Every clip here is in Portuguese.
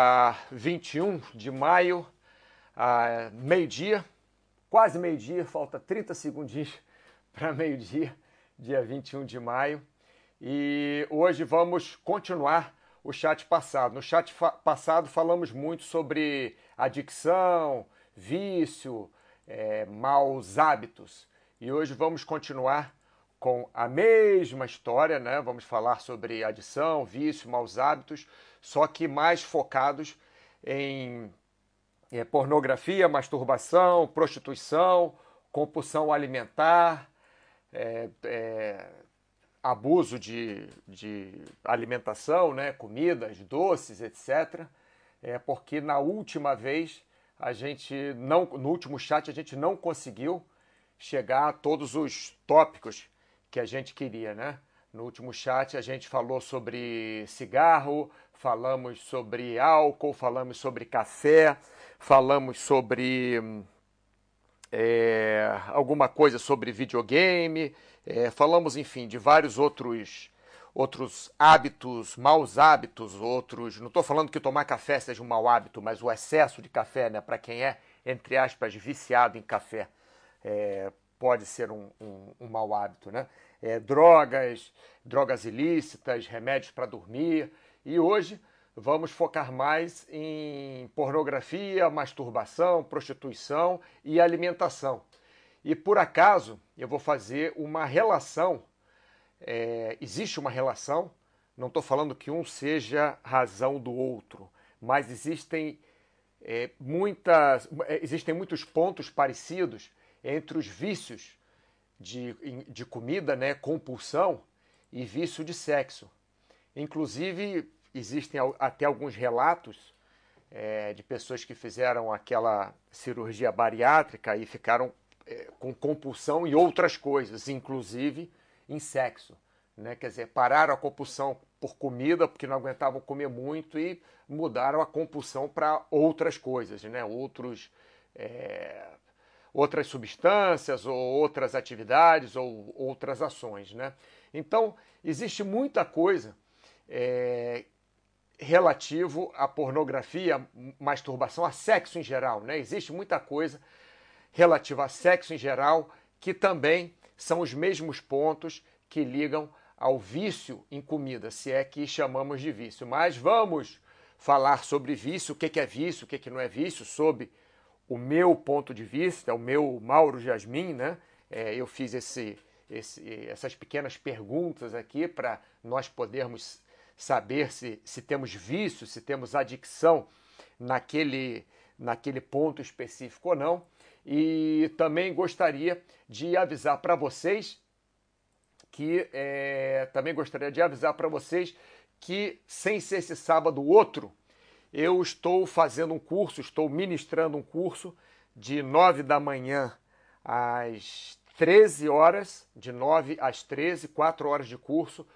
a 21 de maio, meio-dia, quase meio-dia, falta 30 segundinhos para meio-dia, dia 21 de maio. E hoje vamos continuar o chat passado. No chat passado falamos muito sobre adicção, vício, é, maus hábitos. E hoje vamos continuar com a mesma história, né? Vamos falar sobre adição, vício, maus hábitos, só que mais focados em é, pornografia, masturbação, prostituição, compulsão alimentar, é, é, abuso de, de alimentação, né? comidas, doces, etc. É porque na última vez a gente não, no último chat a gente não conseguiu chegar a todos os tópicos que a gente queria, né? No último chat a gente falou sobre cigarro, falamos sobre álcool, falamos sobre café, falamos sobre é, alguma coisa sobre videogame, é, falamos, enfim, de vários outros outros hábitos, maus hábitos, outros. Não estou falando que tomar café seja um mau hábito, mas o excesso de café, né, para quem é, entre aspas, viciado em café, é, pode ser um, um, um mau hábito, né? Drogas, drogas ilícitas, remédios para dormir. E hoje vamos focar mais em pornografia, masturbação, prostituição e alimentação. E por acaso eu vou fazer uma relação. É, existe uma relação, não estou falando que um seja razão do outro, mas existem, é, muitas, é, existem muitos pontos parecidos entre os vícios de, de comida, né, compulsão, e vício de sexo. Inclusive, existem até alguns relatos é, de pessoas que fizeram aquela cirurgia bariátrica e ficaram é, com compulsão em outras coisas, inclusive em sexo. Né? Quer dizer, pararam a compulsão por comida, porque não aguentavam comer muito, e mudaram a compulsão para outras coisas, né? outros é, outras substâncias ou outras atividades ou outras ações. Né? Então, existe muita coisa é, relativo à pornografia, masturbação, a sexo em geral. Né? Existe muita coisa relativa a sexo em geral que também são os mesmos pontos que ligam ao vício em comida, se é que chamamos de vício. Mas vamos falar sobre vício, o que é vício, o que não é vício, sob o meu ponto de vista, o meu Mauro Jasmin, né? É, eu fiz esse, esse, essas pequenas perguntas aqui para nós podermos saber se, se temos vício, se temos adicção naquele, naquele ponto específico ou não. E também gostaria de avisar para vocês que é, também gostaria de avisar para vocês que sem ser esse sábado outro, eu estou fazendo um curso, estou ministrando um curso de 9 da manhã às 13 horas, de 9 às 13, 4 horas de curso,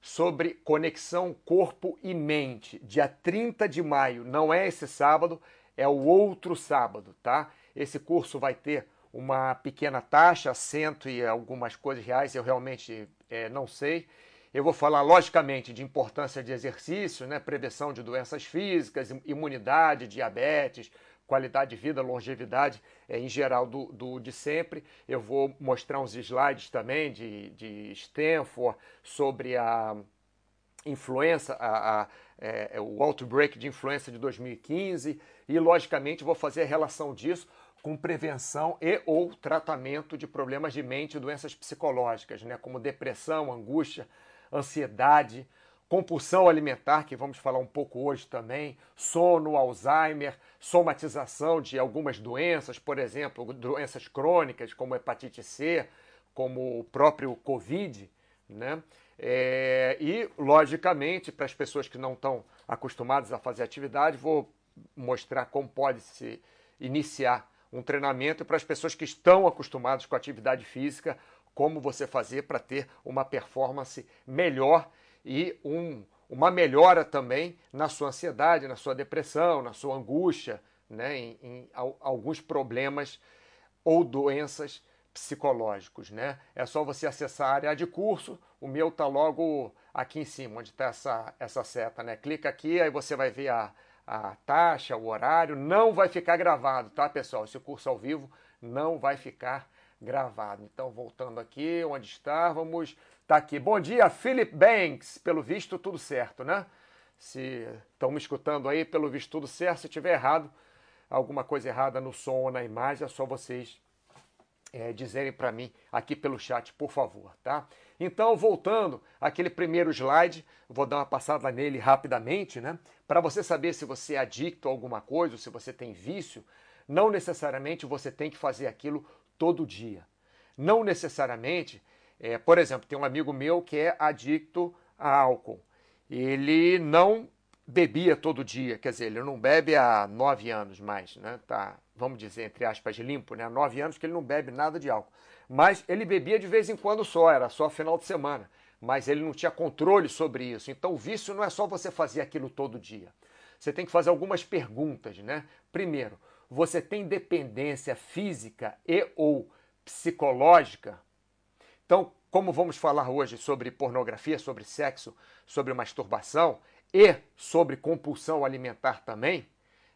sobre conexão corpo e mente, dia 30 de maio. Não é esse sábado, é o outro sábado, tá? Esse curso vai ter uma pequena taxa, cento e algumas coisas reais, eu realmente é, não sei. Eu vou falar, logicamente, de importância de exercício, né? prevenção de doenças físicas, imunidade, diabetes, qualidade de vida, longevidade é, em geral do, do, de sempre. Eu vou mostrar uns slides também de, de Stanford sobre a influenza, a, a é, o outbreak de influenza de 2015 e, logicamente, vou fazer a relação disso com prevenção e ou tratamento de problemas de mente e doenças psicológicas, né, como depressão, angústia, ansiedade, compulsão alimentar, que vamos falar um pouco hoje também, sono, Alzheimer, somatização de algumas doenças, por exemplo, doenças crônicas como hepatite C, como o próprio Covid, né? É, e, logicamente, para as pessoas que não estão acostumadas a fazer atividade, vou mostrar como pode se iniciar um treinamento para as pessoas que estão acostumadas com atividade física, como você fazer para ter uma performance melhor e um, uma melhora também na sua ansiedade, na sua depressão, na sua angústia, né, em, em alguns problemas ou doenças psicológicos, né? É só você acessar a área de curso, o meu está logo aqui em cima, onde está essa, essa seta, né? Clica aqui, aí você vai ver a, a taxa, o horário, não vai ficar gravado, tá, pessoal? Esse curso ao vivo não vai ficar gravado. Então, voltando aqui, onde estávamos, tá aqui. Bom dia, Philip Banks. Pelo visto, tudo certo, né? Se estão me escutando aí, pelo visto, tudo certo. Se tiver errado, alguma coisa errada no som ou na imagem, é só vocês é, dizerem para mim aqui pelo chat, por favor, tá? Então, voltando àquele primeiro slide, vou dar uma passada nele rapidamente, né? Para você saber se você é adicto a alguma coisa, ou se você tem vício, não necessariamente você tem que fazer aquilo todo dia. Não necessariamente, é, por exemplo, tem um amigo meu que é adicto a álcool. Ele não bebia todo dia, quer dizer, ele não bebe há nove anos mais, né? Tá, vamos dizer, entre aspas, limpo, né? Há nove anos que ele não bebe nada de álcool. Mas ele bebia de vez em quando só, era só final de semana. Mas ele não tinha controle sobre isso. Então o vício não é só você fazer aquilo todo dia. Você tem que fazer algumas perguntas, né? Primeiro, você tem dependência física e ou psicológica? Então, como vamos falar hoje sobre pornografia, sobre sexo, sobre masturbação, e sobre compulsão alimentar também,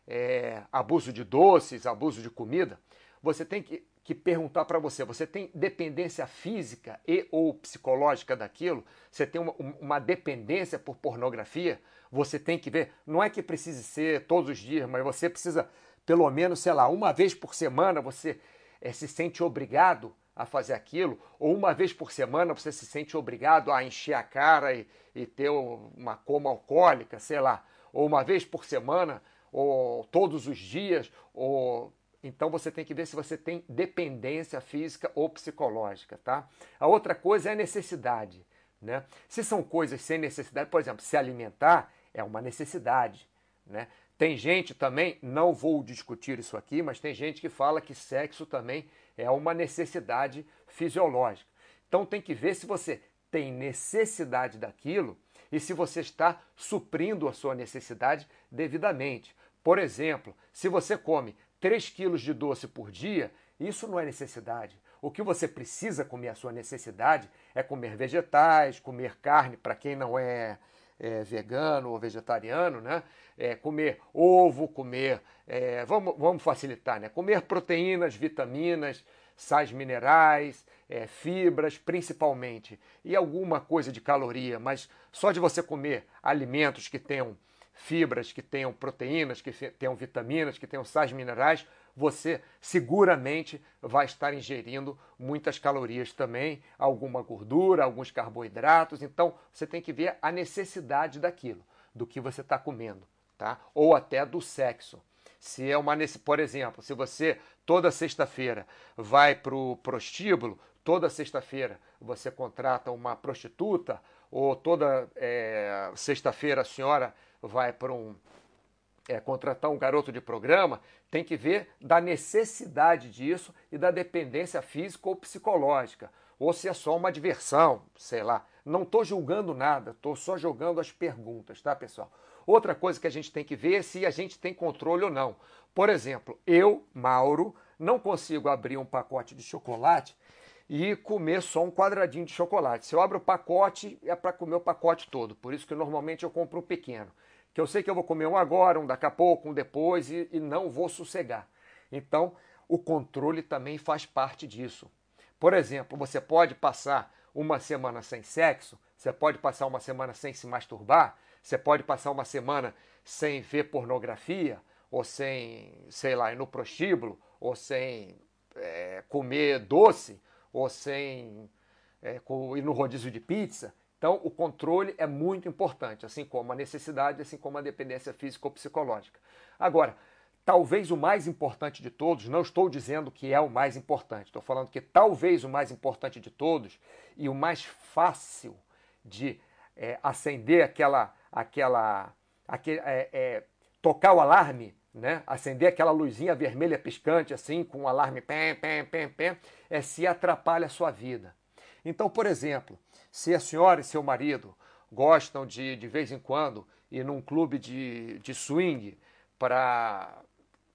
é, abuso de doces, abuso de comida, você tem que, que perguntar para você: você tem dependência física e ou psicológica daquilo? Você tem uma, uma, dependência por pornografia? Você tem que ver. Não é que precise ser todos os dias, mas você precisa, pelo menos, sei lá, uma vez por semana você é, se sente obrigado a fazer aquilo, ou uma vez por semana você se sente obrigado a encher a cara e, e ter uma coma alcoólica, sei lá, ou uma vez por semana, ou todos os dias, ou então você tem que ver se você tem dependência física ou psicológica, tá? A outra coisa é a necessidade, né? Se são coisas sem necessidade, por exemplo, se alimentar é uma necessidade, né? Tem gente também, não vou discutir isso aqui, mas tem gente que fala que sexo também é uma necessidade fisiológica. Então tem que ver se você tem necessidade daquilo e se você está suprindo a sua necessidade devidamente. Por exemplo, se você come 3 quilos de doce por dia, isso não é necessidade. O que você precisa comer, a sua necessidade, é comer vegetais, comer carne, para quem não é é, vegano ou vegetariano, né? É, comer ovo, comer, é, vamos, vamos facilitar, né? Comer proteínas, vitaminas, sais minerais, é, fibras, principalmente, e alguma coisa de caloria, mas só de você comer alimentos que tenham fibras, que tenham proteínas, que tenham vitaminas, que tenham sais minerais, você seguramente vai estar ingerindo muitas calorias também, alguma gordura, alguns carboidratos. Então você tem que ver a necessidade daquilo, do que você está comendo, tá? Ou até do sexo. Se é uma, por exemplo, se você toda sexta-feira vai para o prostíbulo, toda sexta-feira você contrata uma prostituta, ou toda é, sexta-feira a senhora vai para um é, contratar um garoto de programa, tem que ver da necessidade disso e da dependência física ou psicológica, ou se é só uma diversão, sei lá. Não estou julgando nada, estou só jogando as perguntas, tá, pessoal? Outra coisa que a gente tem que ver é se a gente tem controle ou não. Por exemplo, eu, Mauro, não consigo abrir um pacote de chocolate e comer só um quadradinho de chocolate. Se eu abro o pacote, é para comer o pacote todo. Por isso que normalmente eu compro um pequeno que eu sei que eu vou comer um agora, um daqui a pouco, um depois e, e não vou sossegar. Então, o controle também faz parte disso. Por exemplo, você pode passar uma semana sem sexo, você pode passar uma semana sem se masturbar, você pode passar uma semana sem ver pornografia, ou sem, sei lá, ir no prostíbulo, ou sem é, comer doce, ou sem é, ir no rodízio de pizza. Então, o controle é muito importante, assim como a necessidade, assim como a dependência física ou psicológica. Agora, talvez o mais importante de todos, não estou dizendo que é o mais importante, estou falando que talvez o mais importante de todos e o mais fácil de é, acender aquela, aquela, aquele, é, é, tocar o alarme, né? acender aquela luzinha vermelha piscante assim, com o um alarme pem, pem, pem, pem, é se atrapalha a sua vida. Então, por exemplo, se a senhora e seu marido gostam de, de vez em quando, ir num clube de, de swing para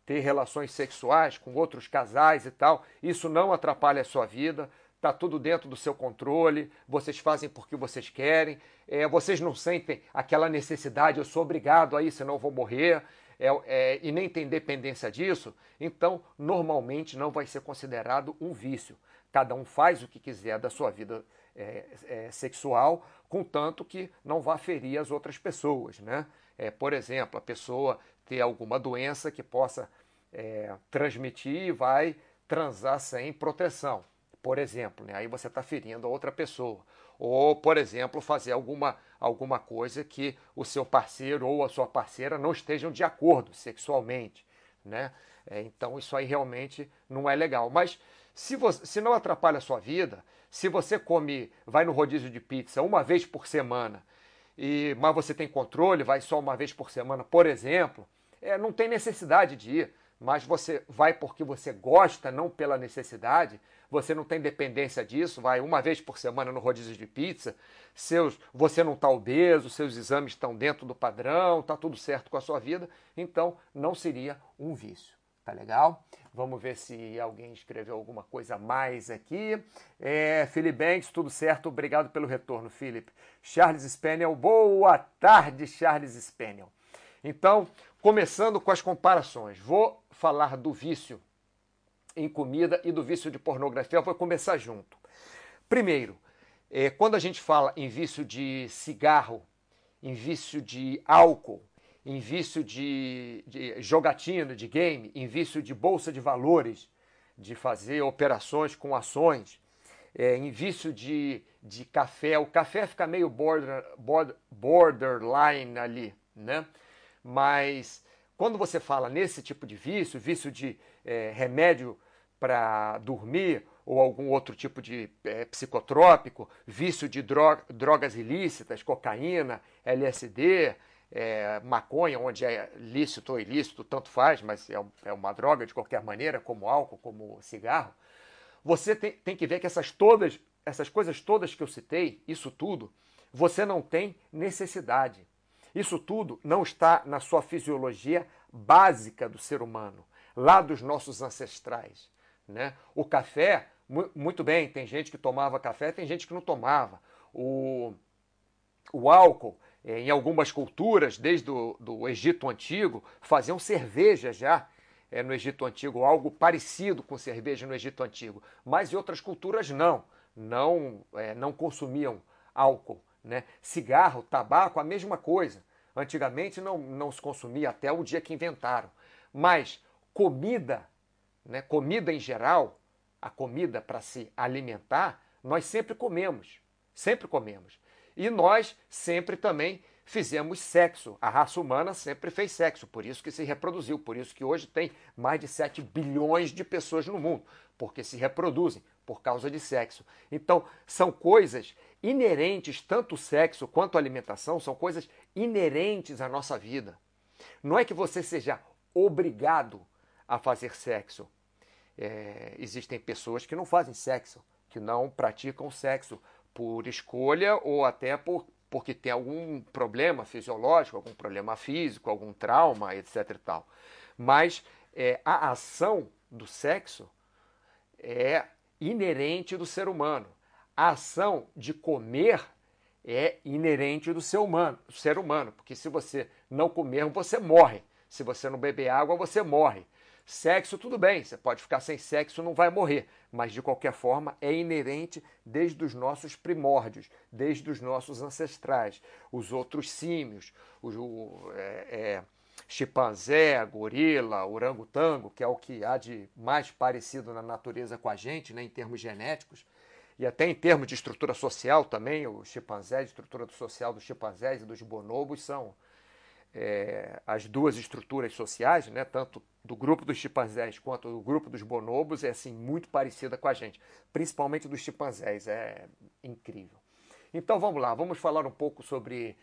ter relações sexuais com outros casais e tal, isso não atrapalha a sua vida, está tudo dentro do seu controle, vocês fazem porque vocês querem, é, vocês não sentem aquela necessidade, eu sou obrigado a ir, senão eu vou morrer. é, é, e nem tem dependência disso, então normalmente não vai ser considerado um vício. Cada um faz o que quiser da sua vida é, é, sexual, contanto que não vá ferir as outras pessoas. Né? É, por exemplo, a pessoa ter alguma doença que possa é, transmitir e vai transar sem proteção, por exemplo. Né? Aí você está ferindo a outra pessoa. Ou, por exemplo, fazer alguma, alguma coisa que o seu parceiro ou a sua parceira não estejam de acordo sexualmente. Né? É, então isso aí realmente não é legal. Mas se, você, se não atrapalha a sua vida, se você come, vai no rodízio de pizza uma vez por semana, e mas você tem controle, vai só uma vez por semana, por exemplo, é, não tem necessidade de ir, mas você vai porque você gosta, não pela necessidade, você não tem dependência disso, vai uma vez por semana no rodízio de pizza, seus, você não está obeso, seus exames estão dentro do padrão, está tudo certo com a sua vida, então não seria um vício. Tá legal? Vamos ver se alguém escreveu alguma coisa mais aqui. É, Philip Banks, tudo certo? Obrigado pelo retorno, Philip. Charles Spaniel, boa tarde, Charles Spaniel. Então, começando com as comparações, vou falar do vício em comida e do vício de pornografia. Vou começar junto. Primeiro, é, quando a gente fala em vício de cigarro, em vício de álcool, em vício de, de jogatina, de game, em vício de bolsa de valores, de fazer operações com ações, é, em vício de, de café. O café fica meio border, border, borderline ali, né? Mas quando você fala nesse tipo de vício, vício de é, remédio para dormir ou algum outro tipo de é, psicotrópico, vício de drogas ilícitas, cocaína, LSD, é, maconha, onde é lícito ou ilícito, tanto faz, mas é, é, uma droga de qualquer maneira, como álcool, como cigarro, você tem, tem que ver que essas todas, essas coisas todas que eu citei, isso tudo, você não tem necessidade. Isso tudo não está na sua fisiologia básica do ser humano, lá dos nossos ancestrais. Né? O café, muito bem, tem gente que tomava café, tem gente que não tomava. O, o álcool, em algumas culturas, desde o do Egito Antigo, faziam cerveja já é, no Egito Antigo, algo parecido com cerveja no Egito Antigo. Mas em outras culturas não, não, é, não consumiam álcool. Né? Cigarro, tabaco, a mesma coisa. Antigamente não, não se consumia até o dia que inventaram. Mas comida, né, comida em geral, a comida para se alimentar, nós sempre comemos. Sempre comemos. E nós sempre também fizemos sexo. A raça humana sempre fez sexo, por isso que se reproduziu, por isso que hoje tem mais de 7 bilhões de pessoas no mundo, porque se reproduzem por causa de sexo. Então, são coisas inerentes, tanto o sexo quanto a alimentação, são coisas inerentes à nossa vida. Não é que você seja obrigado a fazer sexo. É, existem pessoas que não fazem sexo, que não praticam sexo por escolha ou até por, porque tem algum problema fisiológico, algum problema físico, algum trauma, etc. E tal. Mas é, a ação do sexo é inerente do ser humano. A ação de comer é inerente do ser humano, do ser humano, porque se você não comer, você morre. Se você não beber água, você morre. Sexo, tudo bem, você pode ficar sem sexo, não vai morrer, mas de qualquer forma é inerente desde os nossos primórdios, desde os nossos ancestrais, os outros símios, o, é, é, chimpanzé, gorila, orangotango, que é o que há de mais parecido na natureza com a gente, né, em termos genéticos, e até em termos de estrutura social também, o chimpanzé, a estrutura social dos chimpanzés e dos bonobos são é, as duas estruturas sociais, né, tanto do grupo dos chimpanzés quanto do grupo dos bonobos, é assim muito parecida com a gente, principalmente dos chimpanzés, é incrível. Então vamos lá, vamos falar um pouco sobre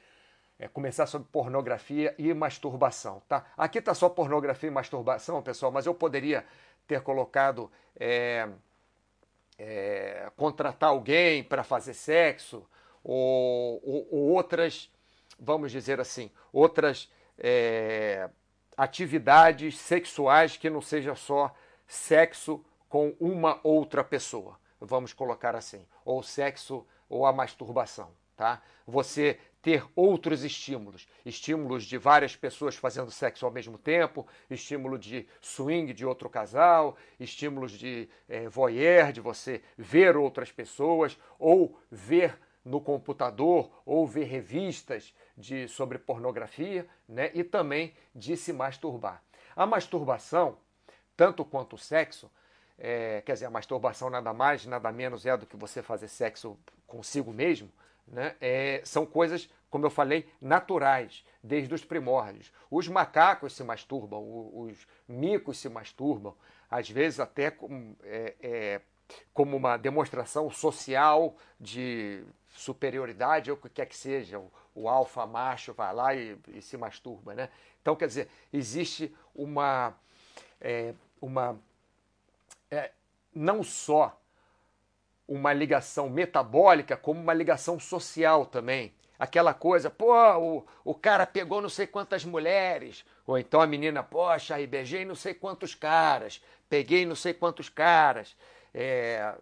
é, começar sobre pornografia e masturbação, tá? Aqui está só pornografia e masturbação, pessoal, mas eu poderia ter colocado é, é, contratar alguém para fazer sexo ou, ou, ou outras vamos dizer assim, outras é, atividades sexuais que não seja só sexo com uma outra pessoa, vamos colocar assim, ou sexo ou a masturbação, tá? Você ter outros estímulos. Estímulos de várias pessoas fazendo sexo ao mesmo tempo, estímulo de swing de outro casal, estímulos de é, voyeur, de você ver outras pessoas, ou ver no computador, ou ver revistas de, sobre pornografia, né? e também de se masturbar. A masturbação, tanto quanto o sexo, é, quer dizer, a masturbação nada mais, nada menos é do que você fazer sexo consigo mesmo, né? É, são coisas, como eu falei, naturais, desde os primórdios. Os macacos se masturbam, os micos se masturbam, às vezes até com, é, é, como uma demonstração social de superioridade, ou o que quer que seja. O, o alfa macho vai lá e, e, se masturba. Né? Então, quer dizer, existe uma. É, uma é, não só uma ligação metabólica como uma ligação social também. Aquela coisa, pô, o, o cara pegou não sei quantas mulheres, ou então a menina, poxa, aí beijei não sei quantos caras, peguei não sei quantos caras, é,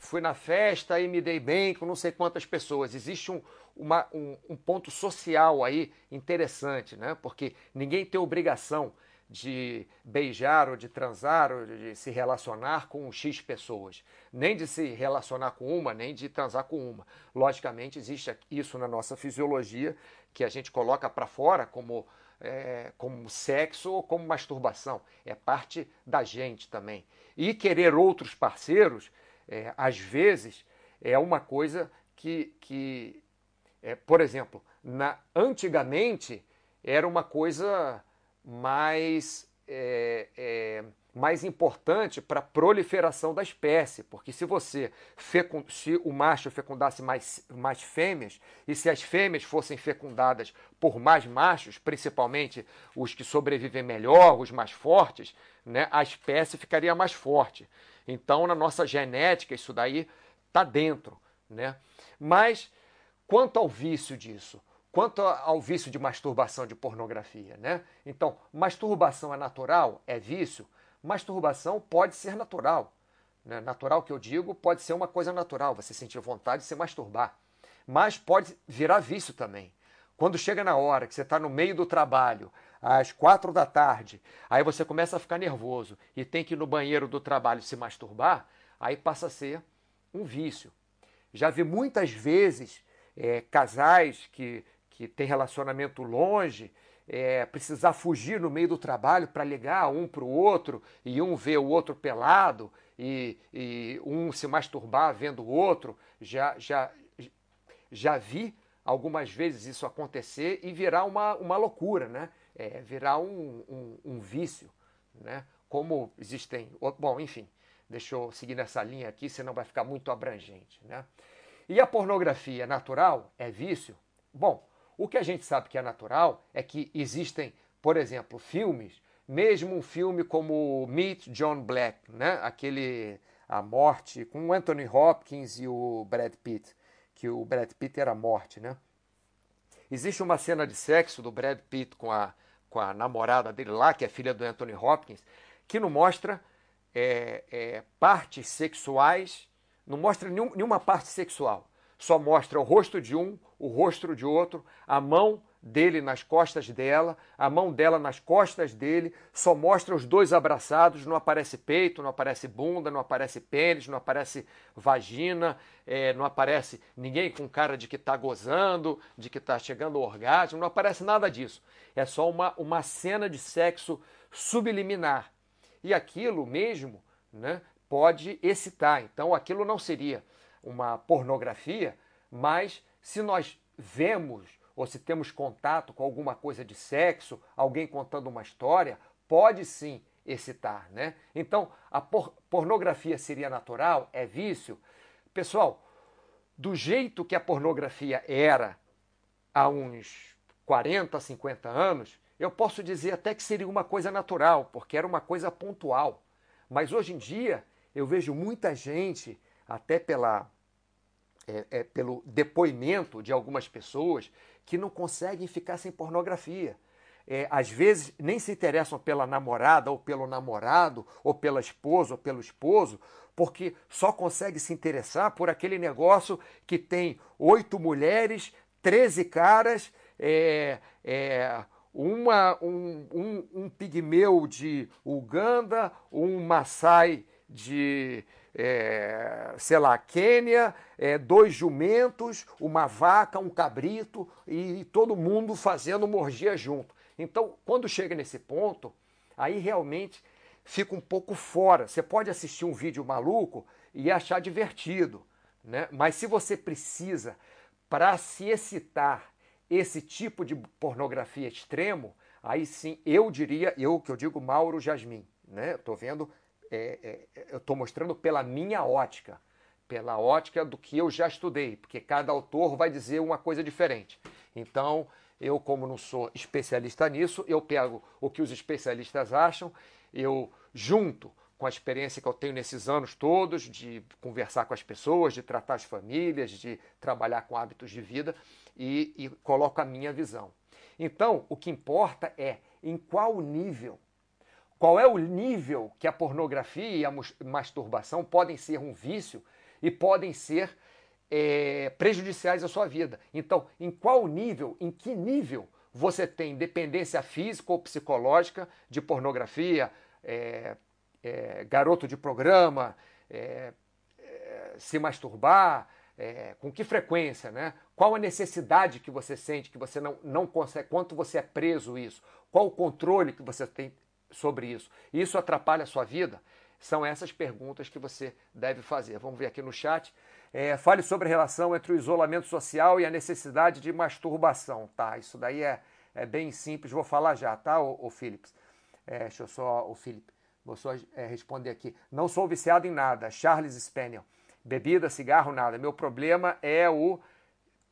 fui na festa e me dei bem com não sei quantas pessoas. Existe um, uma, um, um ponto social aí interessante, né? porque ninguém tem obrigação de beijar ou de transar ou de se relacionar com X pessoas. Nem de se relacionar com uma, nem de transar com uma. Logicamente, existe isso na nossa fisiologia que a gente coloca para fora como, é, como sexo ou como masturbação. É parte da gente também. E querer outros parceiros, é, às vezes, é uma coisa que, que é, por exemplo, na, antigamente era uma coisa mais, é, é, mais importante para a proliferação da espécie, porque se você fecund, se o macho fecundasse mais, mais fêmeas e se as fêmeas fossem fecundadas por mais machos, principalmente os que sobrevivem melhor, os mais fortes, né, a espécie ficaria mais forte. Então, na nossa genética, isso daí está dentro. Né? Mas, quanto ao vício disso, Quanto ao vício de masturbação de pornografia, né? Então, masturbação é natural? É vício? Masturbação pode ser natural. Né? Natural que eu digo pode ser uma coisa natural, você sentir vontade de se masturbar. Mas pode virar vício também. Quando chega na hora que você está no meio do trabalho, às quatro da tarde, aí você começa a ficar nervoso e tem que ir no banheiro do trabalho se masturbar, aí passa a ser um vício. Já vi muitas vezes é, casais que que tem relacionamento longe, é, precisar fugir no meio do trabalho para ligar um para o outro e um ver o outro pelado e, e, um se masturbar vendo o outro. Já, já, já vi algumas vezes isso acontecer e virar uma, uma loucura, né? É, virar um, um, um vício, né? Como existem. Bom, enfim, deixa eu seguir nessa linha aqui, senão vai ficar muito abrangente, né? E a pornografia natural é vício? Bom, o que a gente sabe que é natural é que existem, por exemplo, filmes, mesmo um filme como Meet John Black, né? aquele A Morte, com o Anthony Hopkins e o Brad Pitt, que o Brad Pitt era a morte. Né? Existe uma cena de sexo do Brad Pitt com a, com a namorada dele lá, que é filha do Anthony Hopkins, que não mostra é, é, partes sexuais, não mostra nenhum, nenhuma parte sexual. Só mostra o rosto de um, o rosto de outro, a mão dele nas costas dela, a mão dela nas costas dele, só mostra os dois abraçados, não aparece peito, não aparece bunda, não aparece pênis, não aparece vagina, é, não aparece ninguém com cara de que está gozando, de que está chegando ao orgasmo, não aparece nada disso. É só uma, uma cena de sexo subliminar. E aquilo mesmo né, pode excitar. Então aquilo não seria uma pornografia, mas se nós vemos ou se temos contato com alguma coisa de sexo, alguém contando uma história, pode sim excitar, né? Então, a por pornografia seria natural? É vício? Pessoal, do jeito que a pornografia era há uns 40, 50 anos, eu posso dizer até que seria uma coisa natural, porque era uma coisa pontual. Mas hoje em dia, eu vejo muita gente até pela, é, é, pelo depoimento de algumas pessoas que não conseguem ficar sem pornografia. É, às vezes nem se interessam pela namorada ou pelo namorado, ou pela esposa ou pelo esposo, porque só consegue se interessar por aquele negócio que tem oito mulheres, 13 caras, é, é, uma, um, um, um pigmeu de Uganda, um Maasai de, é, sei lá, Quênia, é, dois jumentos, uma vaca, um cabrito e, e todo mundo fazendo morgia junto. Então, quando chega nesse ponto, aí realmente fica um pouco fora. Você pode assistir um vídeo maluco e achar divertido, né? mas se você precisa, para se excitar, esse tipo de pornografia extremo, aí sim eu diria, eu que eu digo Mauro Jasmin, né? Estou vendo, é, é, eu estou mostrando pela minha ótica, pela ótica do que eu já estudei, porque cada autor vai dizer uma coisa diferente. Então, eu, como não sou especialista nisso, eu pego o que os especialistas acham, eu junto com a experiência que eu tenho nesses anos todos de conversar com as pessoas, de tratar as famílias, de trabalhar com hábitos de vida e, e coloco a minha visão. Então, o que importa é em qual nível, qual é o nível que a pornografia e a masturbação podem ser um vício e podem ser é, prejudiciais à sua vida. Então, em qual nível, em que nível você tem dependência física ou psicológica de pornografia, é, é, garoto de programa, é, é, se masturbar, é, com que frequência, né? Qual a necessidade que você sente, que você não, não consegue, quanto você é preso isso, qual o controle que você tem sobre isso. Isso atrapalha a sua vida? São essas perguntas que você deve fazer. Vamos ver aqui no chat. É, fale sobre a relação entre o isolamento social e a necessidade de masturbação. Tá, isso daí é, é bem simples, vou falar já, tá, o, o Philips? É, deixa eu só, o Felipe, vou só é, responder aqui. Não sou viciado em nada, Charles Spaniel. Bebida, cigarro, nada. Meu problema é o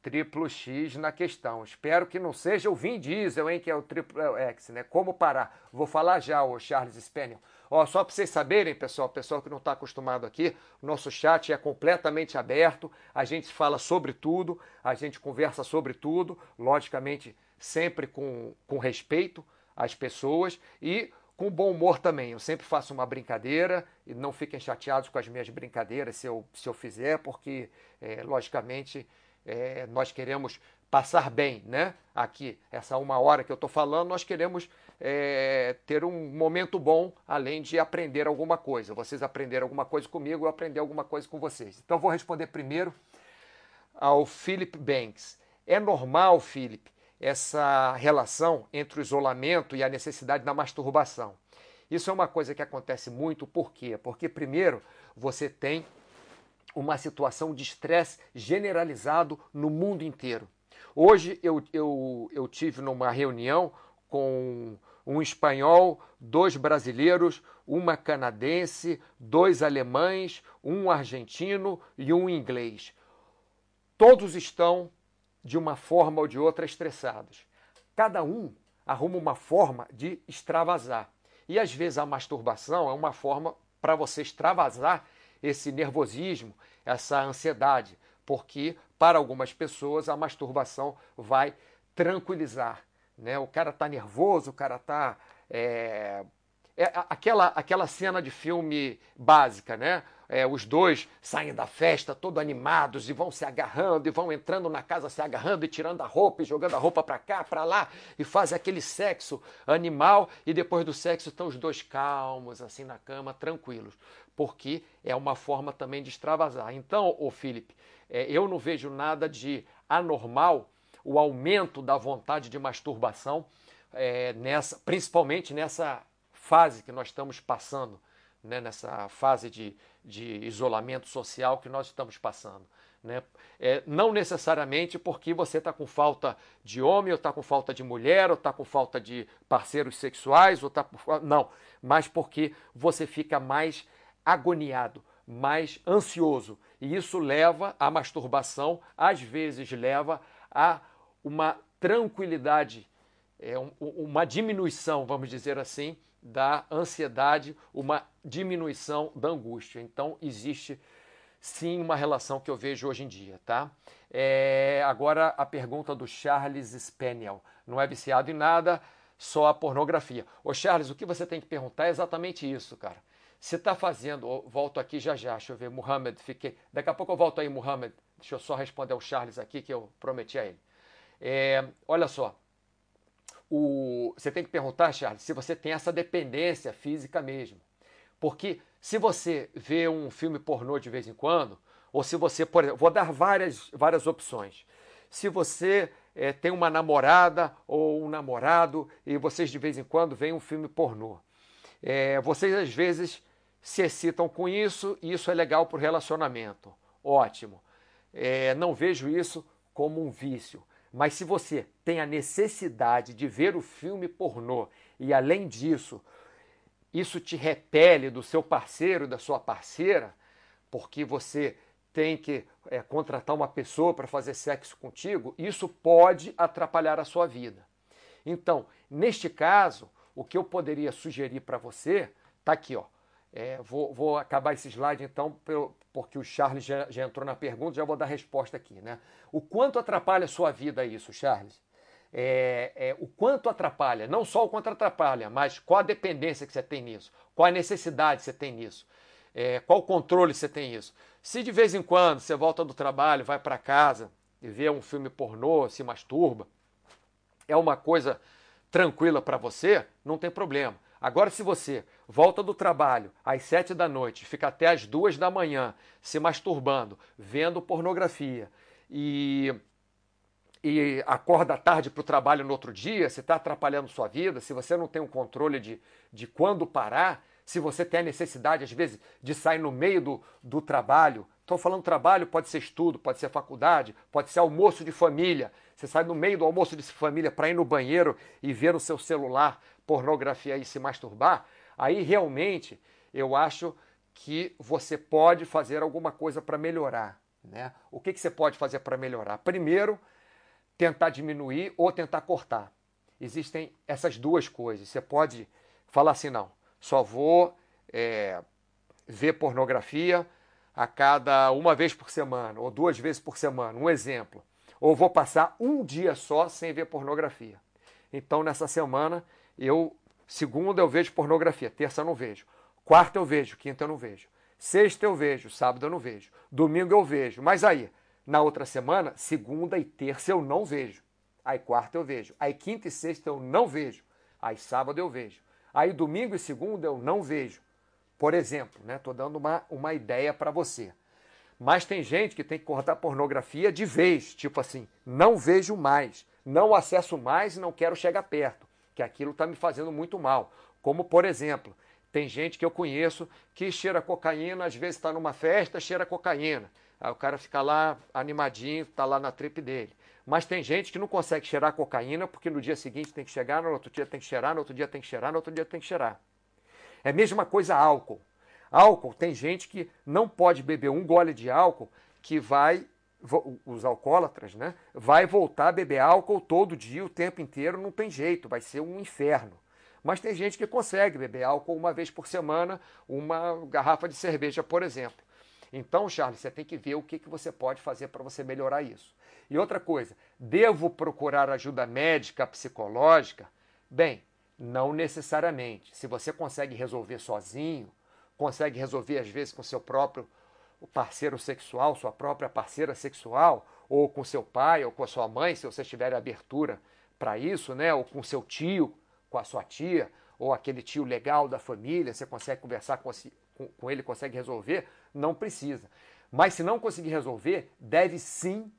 triplo X na questão. Espero que não seja o Vin Diesel, hein, que é o triplo X, né? Como parar? Vou falar já, o Charles Spaniel. Ó, só para vocês saberem, pessoal, pessoal que não está acostumado aqui, nosso chat é completamente aberto, a gente fala sobre tudo, a gente conversa sobre tudo, logicamente sempre com, com respeito às pessoas e com bom humor também. Eu sempre faço uma brincadeira e não fiquem chateados com as minhas brincadeiras se eu, se eu fizer, porque, é, logicamente, é, nós queremos passar bem, né? Aqui, essa uma hora que eu estou falando, nós queremos é, ter um momento bom, além de aprender alguma coisa. Vocês aprenderam alguma coisa comigo, eu aprendi alguma coisa com vocês. Então, vou responder primeiro ao Philip Banks. É normal, Philip, essa relação entre o isolamento e a necessidade da masturbação. Isso é uma coisa que acontece muito, por quê? Porque, primeiro, você tem uma situação de estresse generalizado no mundo inteiro. Hoje eu, eu, eu tive numa reunião com um espanhol, dois brasileiros, uma canadense, dois alemães, um argentino e um inglês. Todos estão de uma forma ou de outra estressados. Cada um arruma uma forma de extravasar. E às vezes a masturbação é uma forma para você extravasar esse nervosismo, essa ansiedade, porque para algumas pessoas a masturbação vai tranquilizar. Né? O cara está nervoso, o cara está. É, é, aquela, aquela cena de filme básica, né? É, os dois saem da festa todo animados e vão se agarrando e vão entrando na casa se agarrando e tirando a roupa e jogando a roupa para cá, para lá e fazem aquele sexo animal e depois do sexo estão os dois calmos assim na cama, tranquilos, porque é uma forma também de extravasar. Então, o Felipe, é, eu não vejo nada de anormal o aumento da vontade de masturbação é, nessa, principalmente nessa fase que nós estamos passando, né, nessa fase de de isolamento social que nós estamos passando. Né? É, não necessariamente porque você está com falta de homem, ou está com falta de mulher, ou está com falta de parceiros sexuais, ou está não, mas porque você fica mais agoniado, mais ansioso. E isso leva à masturbação, às vezes leva a uma tranquilidade, é, uma diminuição, vamos dizer assim, da ansiedade, uma diminuição da angústia. Então, existe sim uma relação que eu vejo hoje em dia, tá? É, agora, a pergunta do Charles Spaniel. Não é viciado em nada, só a pornografia. Ô Charles, o que você tem que perguntar é exatamente isso, cara. Você está fazendo, volto aqui já já, deixa eu ver, Muhammad, fiquei. Daqui a pouco eu volto aí, Muhammad. Deixa eu só responder ao Charles aqui que eu prometi a ele. É, olha só, o, você tem que perguntar, Charles, se você tem essa dependência física mesmo. Porque se você vê um filme pornô de vez em quando, ou se você, por exemplo, vou dar várias, várias opções. Se você é, tem uma namorada ou um namorado e vocês de vez em quando veem um filme pornô, é, vocês às vezes se excitam com isso e isso é legal para o relacionamento. Ótimo. É, não vejo isso como um vício. Mas se você tem a necessidade de ver o filme pornô e além disso, isso te repele do seu parceiro, da sua parceira, porque você tem que é, contratar uma pessoa para fazer sexo contigo, isso pode atrapalhar a sua vida. Então, neste caso, o que eu poderia sugerir para você, tá aqui, ó. É, vou, vou, acabar esse slide então, porque o Charles já, já, entrou na pergunta, já vou dar a resposta aqui, né? O quanto atrapalha a sua vida isso, Charles? É, é, o quanto atrapalha, não só o quanto atrapalha, mas qual a dependência que você tem nisso, qual a necessidade que você tem nisso, é, qual o controle que você tem nisso. Se de vez em quando você volta do trabalho, vai para casa e vê um filme pornô, se masturba, é uma coisa tranquila para você, não tem problema. Agora, se você volta do trabalho às sete da noite, fica até às duas da manhã se masturbando, vendo pornografia e, e acorda tarde para o trabalho no outro dia, se está atrapalhando sua vida, se você não tem um controle de, de quando parar, se você tem a necessidade, às vezes, de sair no meio do, do trabalho. Estou falando trabalho, pode ser estudo, pode ser faculdade, pode ser almoço de família. Você sai no meio do almoço de família para ir no banheiro e ver no seu celular pornografia e se masturbar. Aí realmente eu acho que você pode fazer alguma coisa para melhorar. Né? O que, que você pode fazer para melhorar? Primeiro, tentar diminuir ou tentar cortar. Existem essas duas coisas. Você pode falar assim, não, só vou é, ver pornografia a cada uma vez por semana ou duas vezes por semana, um exemplo. Ou vou passar um dia só sem ver pornografia. Então, nessa semana, eu segunda eu vejo pornografia, terça eu não vejo. Quarta eu vejo, quinta eu não vejo. Sexta eu vejo, sábado eu não vejo. Domingo eu vejo. Mas aí, na outra semana, segunda e terça eu não vejo. Aí quarta eu vejo. Aí quinta e sexta eu não vejo. Aí sábado eu vejo. Aí domingo e segunda eu não vejo. Por exemplo, né? Tô dando uma, uma ideia para você. Mas tem gente que tem que cortar pornografia de vez, tipo assim, não vejo mais, não acesso mais e não quero chegar perto, que aquilo está me fazendo muito mal. Como, por exemplo, tem gente que eu conheço que cheira cocaína, às vezes está numa festa, cheira cocaína. Aí o cara fica lá animadinho, está lá na trip dele. Mas tem gente que não consegue cheirar cocaína porque no dia seguinte tem que chegar, no outro dia tem que cheirar, no outro dia tem que cheirar, no outro dia tem que cheirar. É a mesma coisa álcool. Álcool, tem gente que não pode beber um gole de álcool que vai, os alcoólatras, né? Vai voltar a beber álcool todo dia, o tempo inteiro, não tem jeito, vai ser um inferno. Mas tem gente que consegue beber álcool uma vez por semana, uma garrafa de cerveja, por exemplo. Então, Charles, você tem que ver o que, que você pode fazer para você melhorar isso. E outra coisa, devo procurar ajuda médica, psicológica? Bem, não necessariamente. Se você consegue resolver sozinho, consegue resolver às vezes com seu próprio parceiro sexual, sua própria parceira sexual, ou com seu pai, ou com a sua mãe, se você tiver abertura para isso, né? Ou com seu tio, com a sua tia, ou aquele tio legal da família, você consegue conversar com, com ele, consegue resolver, não precisa. Mas se não conseguir resolver, deve sim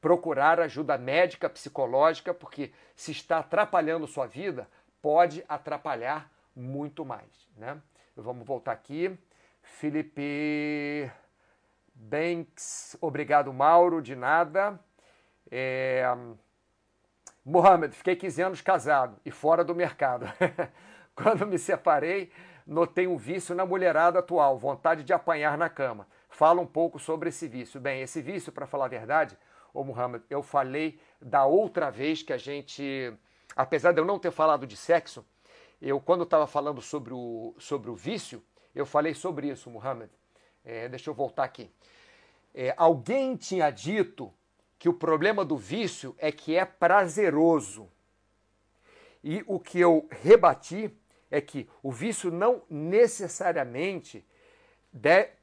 procurar ajuda médica, psicológica, porque se está atrapalhando sua vida, pode atrapalhar muito mais. Né? Vamos voltar aqui. Felipe Banks, obrigado Mauro, de nada. É... Mohamed, fiquei 15 anos casado e fora do mercado. Quando me separei, notei um vício na mulherada atual, vontade de apanhar na cama. Fala um pouco sobre esse vício. Bem, esse vício, para falar a verdade, ô Muhammad, eu falei da outra vez que a gente, apesar de eu não ter falado de sexo, eu quando estava falando sobre o, sobre o vício, eu falei sobre isso, Muhammad. É, deixa eu voltar aqui. É, alguém tinha dito que o problema do vício é que é prazeroso. E o que eu rebati é que o vício não necessariamente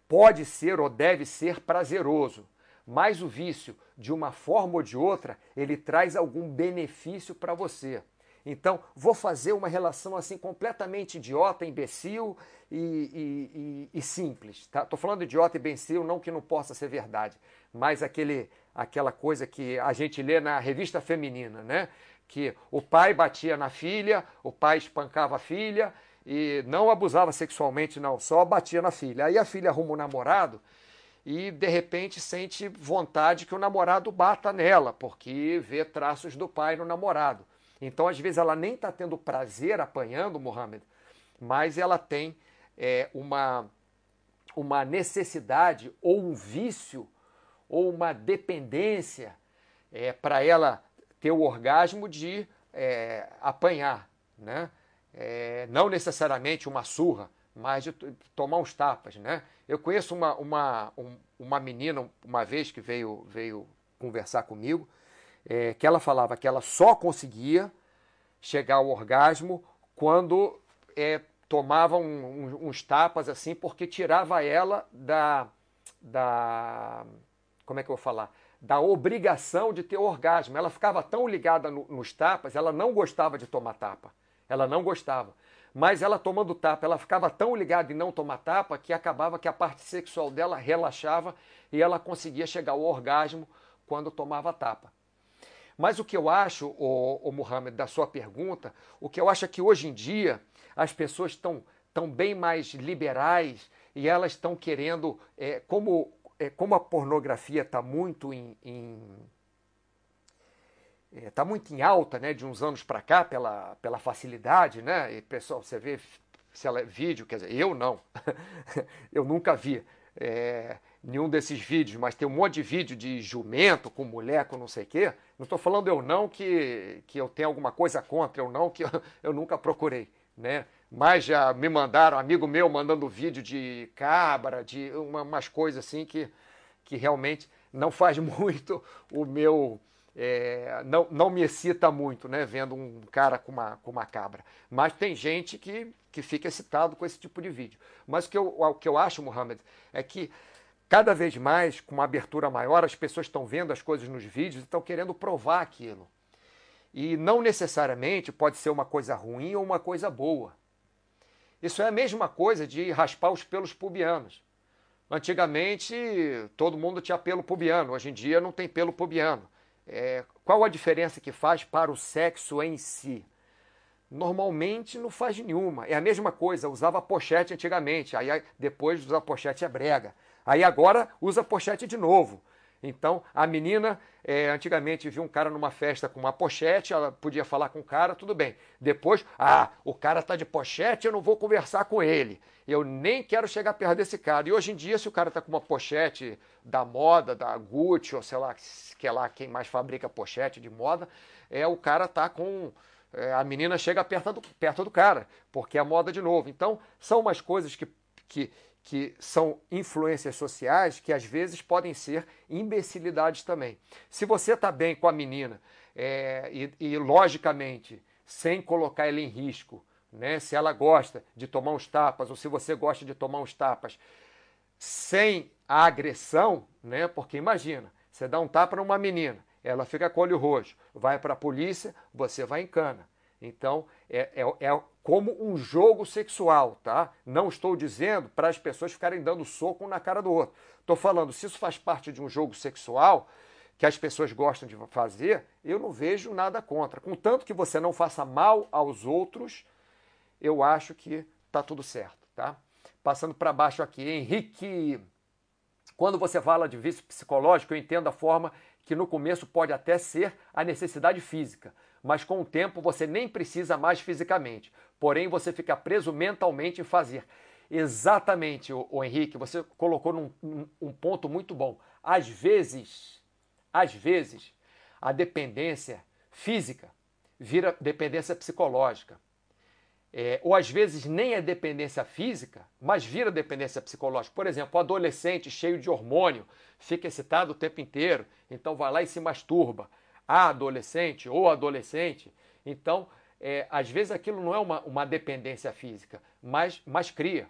pode ser ou deve ser prazeroso mas o vício, de uma forma ou de outra, ele traz algum benefício para você. Então, vou fazer uma relação assim completamente idiota, imbecil e, e, e, e simples. Tá? Tô falando idiota e imbecil, não que não possa ser verdade, mas aquele, aquela coisa que a gente lê na revista feminina, né? Que o pai batia na filha, o pai espancava a filha e não abusava sexualmente, não, só batia na filha. Aí a filha arruma um namorado e de repente sente vontade que o namorado bata nela, porque vê traços do pai no namorado. Então, às vezes, ela nem está tendo prazer apanhando Mohammed, mas ela tem é, uma, uma necessidade ou um vício ou uma dependência é, para ela ter o orgasmo de é, apanhar, né? É, não necessariamente uma surra, mas de tomar uns tapas, né? Eu conheço uma, uma, um, uma menina uma vez que veio, veio conversar comigo, é, que ela falava que ela só conseguia chegar ao orgasmo quando é, tomava um, um, uns tapas assim, porque tirava ela da, da. Como é que eu vou falar? Da obrigação de ter orgasmo. Ela ficava tão ligada no, nos tapas, ela não gostava de tomar tapa. Ela não gostava. Mas ela tomando tapa, ela ficava tão ligada em não tomar tapa que acabava que a parte sexual dela relaxava e ela conseguia chegar ao orgasmo quando tomava tapa. Mas o que eu acho, o, o Mohamed, da sua pergunta, o que eu acho é que hoje em dia as pessoas estão tão bem mais liberais e elas estão querendo, é, como, é, como a pornografia está muito em, em está é, muito em alta, né, de uns anos para cá pela, pela facilidade, né? E pessoal, você vê se ela é vídeo, quer dizer, eu não, eu nunca vi é, nenhum desses vídeos, mas tem um monte de vídeo de jumento com mulher, com não sei o quê. Não estou falando eu não que, que eu tenho alguma coisa contra, eu não que eu, eu nunca procurei, né? Mas já me mandaram, amigo meu mandando vídeo de cabra, de uma, umas coisas assim que, que realmente não faz muito o meu é, não, não me excita muito, né, vendo um cara com uma, com uma cabra. Mas tem gente que, que fica excitado com esse tipo de vídeo. Mas o que eu, o que eu acho, Mohamed, é que cada vez mais, com uma abertura maior, as pessoas estão vendo as coisas nos vídeos e estão querendo provar aquilo. E não necessariamente pode ser uma coisa ruim ou uma coisa boa. Isso é a mesma coisa de raspar os pelos pubianos. Antigamente, todo mundo tinha pelo pubiano, hoje em dia não tem pelo pubiano. É, qual a diferença que faz para o sexo em si? Normalmente não faz nenhuma. É a mesma coisa, usava pochete antigamente, aí depois usar pochete é brega. Aí agora usa pochete de novo. Então, a menina, é, antigamente viu um cara numa festa com uma pochete, ela podia falar com o cara, tudo bem. Depois, ah, o cara tá de pochete, eu não vou conversar com ele. Eu nem quero chegar perto desse cara. E hoje em dia, se o cara tá com uma pochete da moda, da Gucci, ou sei lá, que é lá quem mais fabrica pochete de moda, é o cara tá com. É, a menina chega perto do, perto do cara, porque é moda de novo. Então, são umas coisas que, que, que são influências sociais que às vezes podem ser imbecilidades também. Se você está bem com a menina é, e, e, logicamente, sem colocar ela em risco, né, se ela gosta de tomar uns tapas ou se você gosta de tomar uns tapas sem a agressão, né, porque imagina, você dá um tapa numa menina, ela fica com o olho roxo, vai para a polícia, você vai em cana. Então, é, é, é como um jogo sexual, tá? Não estou dizendo para as pessoas ficarem dando soco um na cara do outro. Estou falando, se isso faz parte de um jogo sexual que as pessoas gostam de fazer, eu não vejo nada contra. Contanto que você não faça mal aos outros, eu acho que tá tudo certo, tá? Passando para baixo aqui, Henrique. Quando você fala de vício psicológico, eu entendo a forma que no começo pode até ser a necessidade física mas com o tempo você nem precisa mais fisicamente. Porém, você fica preso mentalmente em fazer. Exatamente, o, o Henrique, você colocou num, um, um ponto muito bom. Às vezes, às vezes, a dependência física vira dependência psicológica. É, ou às vezes nem é dependência física, mas vira dependência psicológica. Por exemplo, o adolescente cheio de hormônio fica excitado o tempo inteiro, então vai lá e se masturba a adolescente ou adolescente. Então, é, às vezes aquilo não é uma, uma dependência física, mas, mas cria.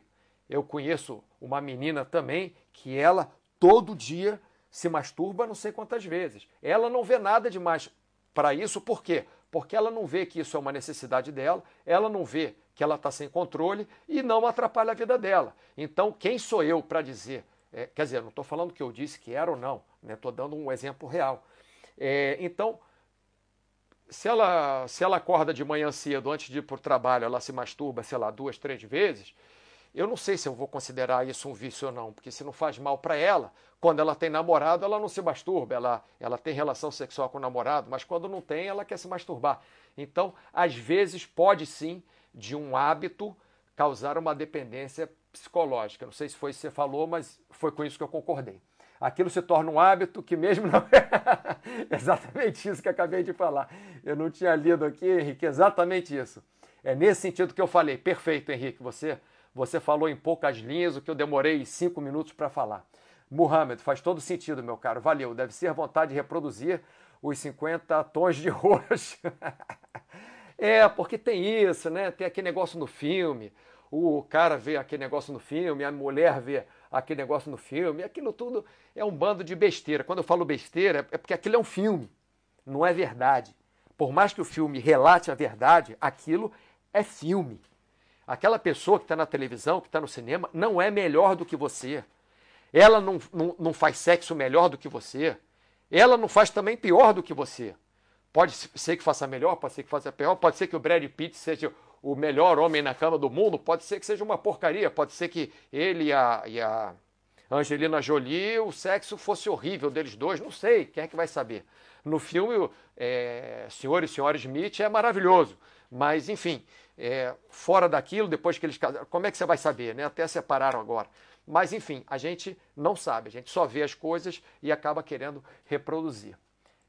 Eu conheço uma menina também que ela todo dia se masturba não sei quantas vezes. Ela não vê nada demais para isso, por quê? Porque ela não vê que isso é uma necessidade dela, ela não vê que ela está sem controle e não atrapalha a vida dela. Então, quem sou eu para dizer? É, quer dizer, não estou falando que eu disse que era ou não, estou né? dando um exemplo real. É, então, se ela, se ela acorda de manhã cedo, antes de ir para o trabalho, ela se masturba, sei lá, duas, três vezes, eu não sei se eu vou considerar isso um vício ou não, porque se não faz mal para ela, quando ela tem namorado, ela não se masturba, ela, ela tem relação sexual com o namorado, mas quando não tem, ela quer se masturbar. Então, às vezes, pode sim, de um hábito, causar uma dependência psicológica. Não sei se foi isso que você falou, mas foi com isso que eu concordei. Aquilo se torna um hábito que mesmo não é exatamente isso que acabei de falar. Eu não tinha lido aqui, Henrique, exatamente isso. É nesse sentido que eu falei. Perfeito, Henrique, você você falou em poucas linhas o que eu demorei cinco minutos para falar. Muhammad, faz todo sentido, meu caro. Valeu. Deve ser vontade de reproduzir os 50 tons de roxo. é, porque tem isso, né? Tem aquele negócio no filme. O cara vê aquele negócio no filme, a mulher vê aquele negócio no filme. Aquilo tudo é um bando de besteira. Quando eu falo besteira, é porque aquilo é um filme, não é verdade. Por mais que o filme relate a verdade, aquilo é filme. Aquela pessoa que está na televisão, que está no cinema, não é melhor do que você. Ela não, não, não faz sexo melhor do que você. Ela não faz também pior do que você. Pode ser que faça melhor, pode ser que faça pior, pode ser que o Brad Pitt seja o melhor homem na cama do mundo, pode ser que seja uma porcaria, pode ser que ele e a, e a Angelina Jolie, o sexo fosse horrível deles dois, não sei, quem é que vai saber. No filme, é, Senhor e Senhora Smith é maravilhoso, mas enfim, é, fora daquilo, depois que eles casaram, como é que você vai saber, né? Até separaram agora. Mas enfim, a gente não sabe, a gente só vê as coisas e acaba querendo reproduzir.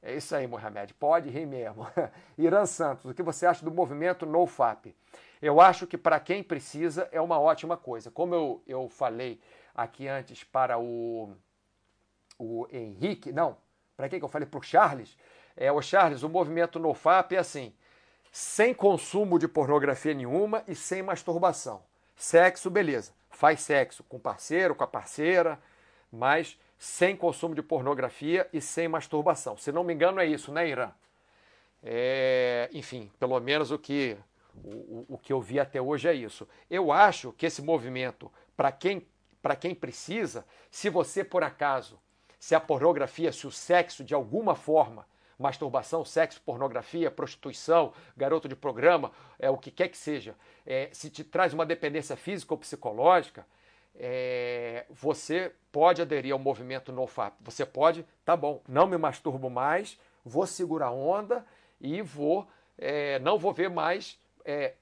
É isso aí, Mohamed, pode rir mesmo. Irã Santos, o que você acha do movimento NoFap? Eu acho que para quem precisa é uma ótima coisa. Como eu, eu falei aqui antes para o, o Henrique, não, para quem que eu falei? Para o Charles. É, o Charles, o movimento NoFap é assim, sem consumo de pornografia nenhuma e sem masturbação. Sexo, beleza. Faz sexo com parceiro, com a parceira, mas sem consumo de pornografia e sem masturbação. Se não me engano, é isso, né, Irã? É, enfim, pelo menos o que, o, o que eu vi até hoje é isso. Eu acho que esse movimento, para quem, quem precisa, se você por acaso, se a pornografia, se o sexo de alguma forma masturbação, sexo, pornografia, prostituição, garoto de programa, é o que quer que seja, é, se te traz uma dependência física ou psicológica, é, você pode aderir ao movimento NoFap. Você pode, tá bom, não me masturbo mais, vou segurar a onda e vou, é, não vou ver mais é,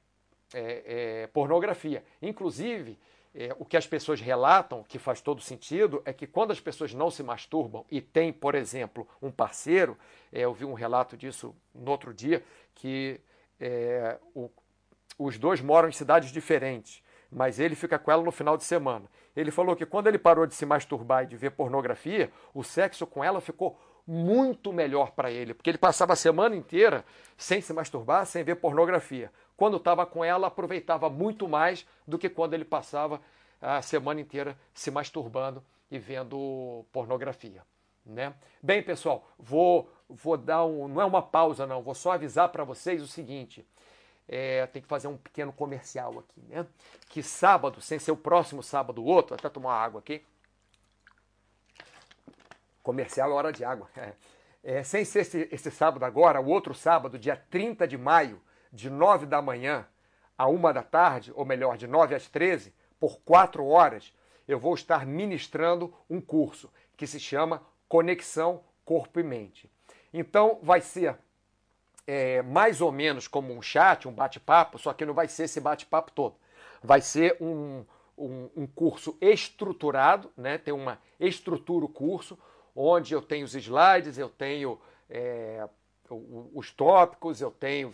é, é, pornografia. Inclusive, é, o que as pessoas relatam, que faz todo sentido, é que quando as pessoas não se masturbam e tem, por exemplo, um parceiro, eu vi um relato disso no outro dia, que o, os dois moram em cidades diferentes, mas ele fica com ela no final de semana. Ele falou que quando ele parou de se masturbar e de ver pornografia, o sexo com ela ficou muito melhor para ele, porque ele passava a semana inteira sem se masturbar, sem ver pornografia quando estava com ela, aproveitava muito mais do que quando ele passava a semana inteira se masturbando e vendo pornografia. Né? Bem, pessoal, vou, vou dar um. Não é uma pausa, não, vou só avisar para vocês o seguinte. É, tem que fazer um pequeno comercial aqui, né? Que sábado, sem ser o próximo sábado, o outro, até tomar água aqui. Comercial é hora de água. É. É, sem ser esse, esse sábado agora, o outro sábado, dia 30 de maio, de 9 da manhã a 1 da tarde, ou melhor, de 9 às 13, por quatro horas, eu vou estar ministrando um curso que se chama Conexão Corpo e Mente. Então, vai ser é, mais ou menos como um chat, um bate-papo, só que não vai ser esse bate-papo todo. Vai ser um, um, um, curso estruturado, né? tem uma estrutura o curso, onde eu tenho os slides, eu tenho é, os tópicos, eu tenho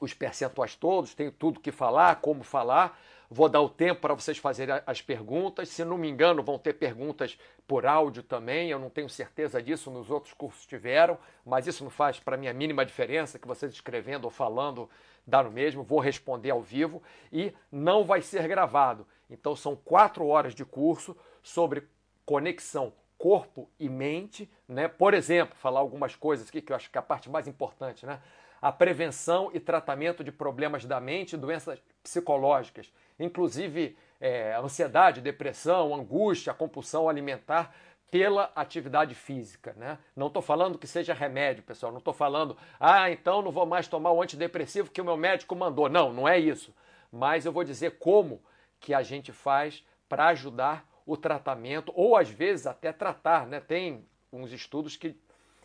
os percentuais todos, tenho tudo que falar, como falar. Vou dar o tempo para vocês fazerem as perguntas. Se não me engano, vão ter perguntas por áudio também. Eu não tenho certeza disso, nos outros cursos tiveram, mas isso não faz para mim a mínima diferença, que vocês escrevendo ou falando dá no mesmo. Vou responder ao vivo e não vai ser gravado. Então são quatro horas de curso sobre conexão corpo e mente, né? Por exemplo, falar algumas coisas aqui que eu acho que é a parte mais importante, né? A prevenção e tratamento de problemas da mente e doenças psicológicas, inclusive é, ansiedade, depressão, angústia, compulsão alimentar pela atividade física, né? Não estou falando que seja remédio, pessoal. Não estou falando, ah, então não vou mais tomar o antidepressivo que o meu médico mandou. Não, não é isso. Mas eu vou dizer como que a gente faz para ajudar o tratamento, ou às vezes até tratar, né? Tem uns estudos que,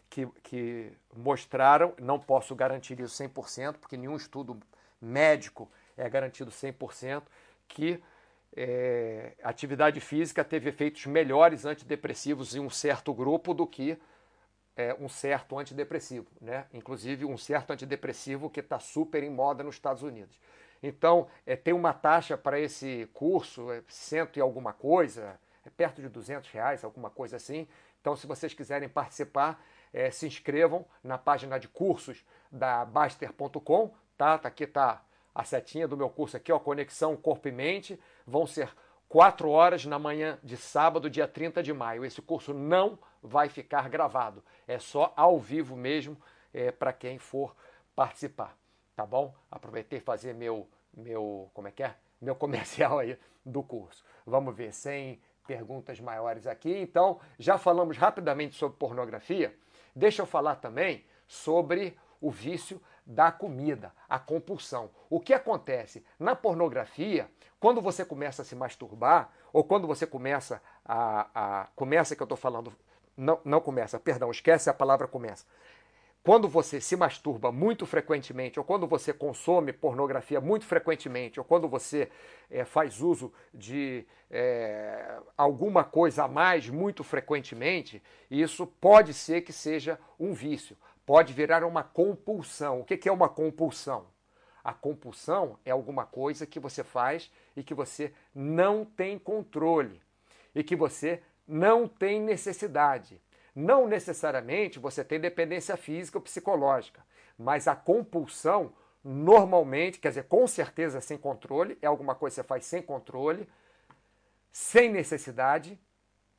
que, que mostraram, não posso garantir isso 100%, porque nenhum estudo médico é garantido 100%, que é, atividade física teve efeitos melhores antidepressivos em um certo grupo do que é, um certo antidepressivo, né? Inclusive um certo antidepressivo que está super em moda nos Estados Unidos. Então, é, tem uma taxa para esse curso, é, cento e alguma coisa, é perto de 200 reais, alguma coisa assim. Então, se vocês quiserem participar, é, se inscrevam na página de cursos da Baster.com, tá? tá? Aqui está a setinha do meu curso aqui, ó, Conexão Corpo e Mente. Vão ser quatro horas na manhã de sábado, dia 30 de maio. Esse curso não vai ficar gravado, é só ao vivo mesmo é, para quem for participar tá bom? Aproveitei fazer meu, meu, como é que é? Meu comercial aí do curso. Vamos ver, sem perguntas maiores aqui. Então, já falamos rapidamente sobre pornografia. Deixa eu falar também sobre o vício da comida, a compulsão. O que acontece na pornografia, quando você começa a se masturbar, ou quando você começa a. a começa que eu estou falando. Não, não começa, perdão, esquece a palavra começa quando você se masturba muito frequentemente, ou quando você consome pornografia muito frequentemente, ou quando você é, faz uso de é, alguma coisa a mais muito frequentemente, isso pode ser que seja um vício, pode virar uma compulsão. O que é uma compulsão? A compulsão é alguma coisa que você faz e que você não tem controle e que você não tem necessidade. Não necessariamente você tem dependência física ou psicológica, mas a compulsão, normalmente, quer dizer, com certeza sem controle, é alguma coisa que você faz sem controle, sem necessidade,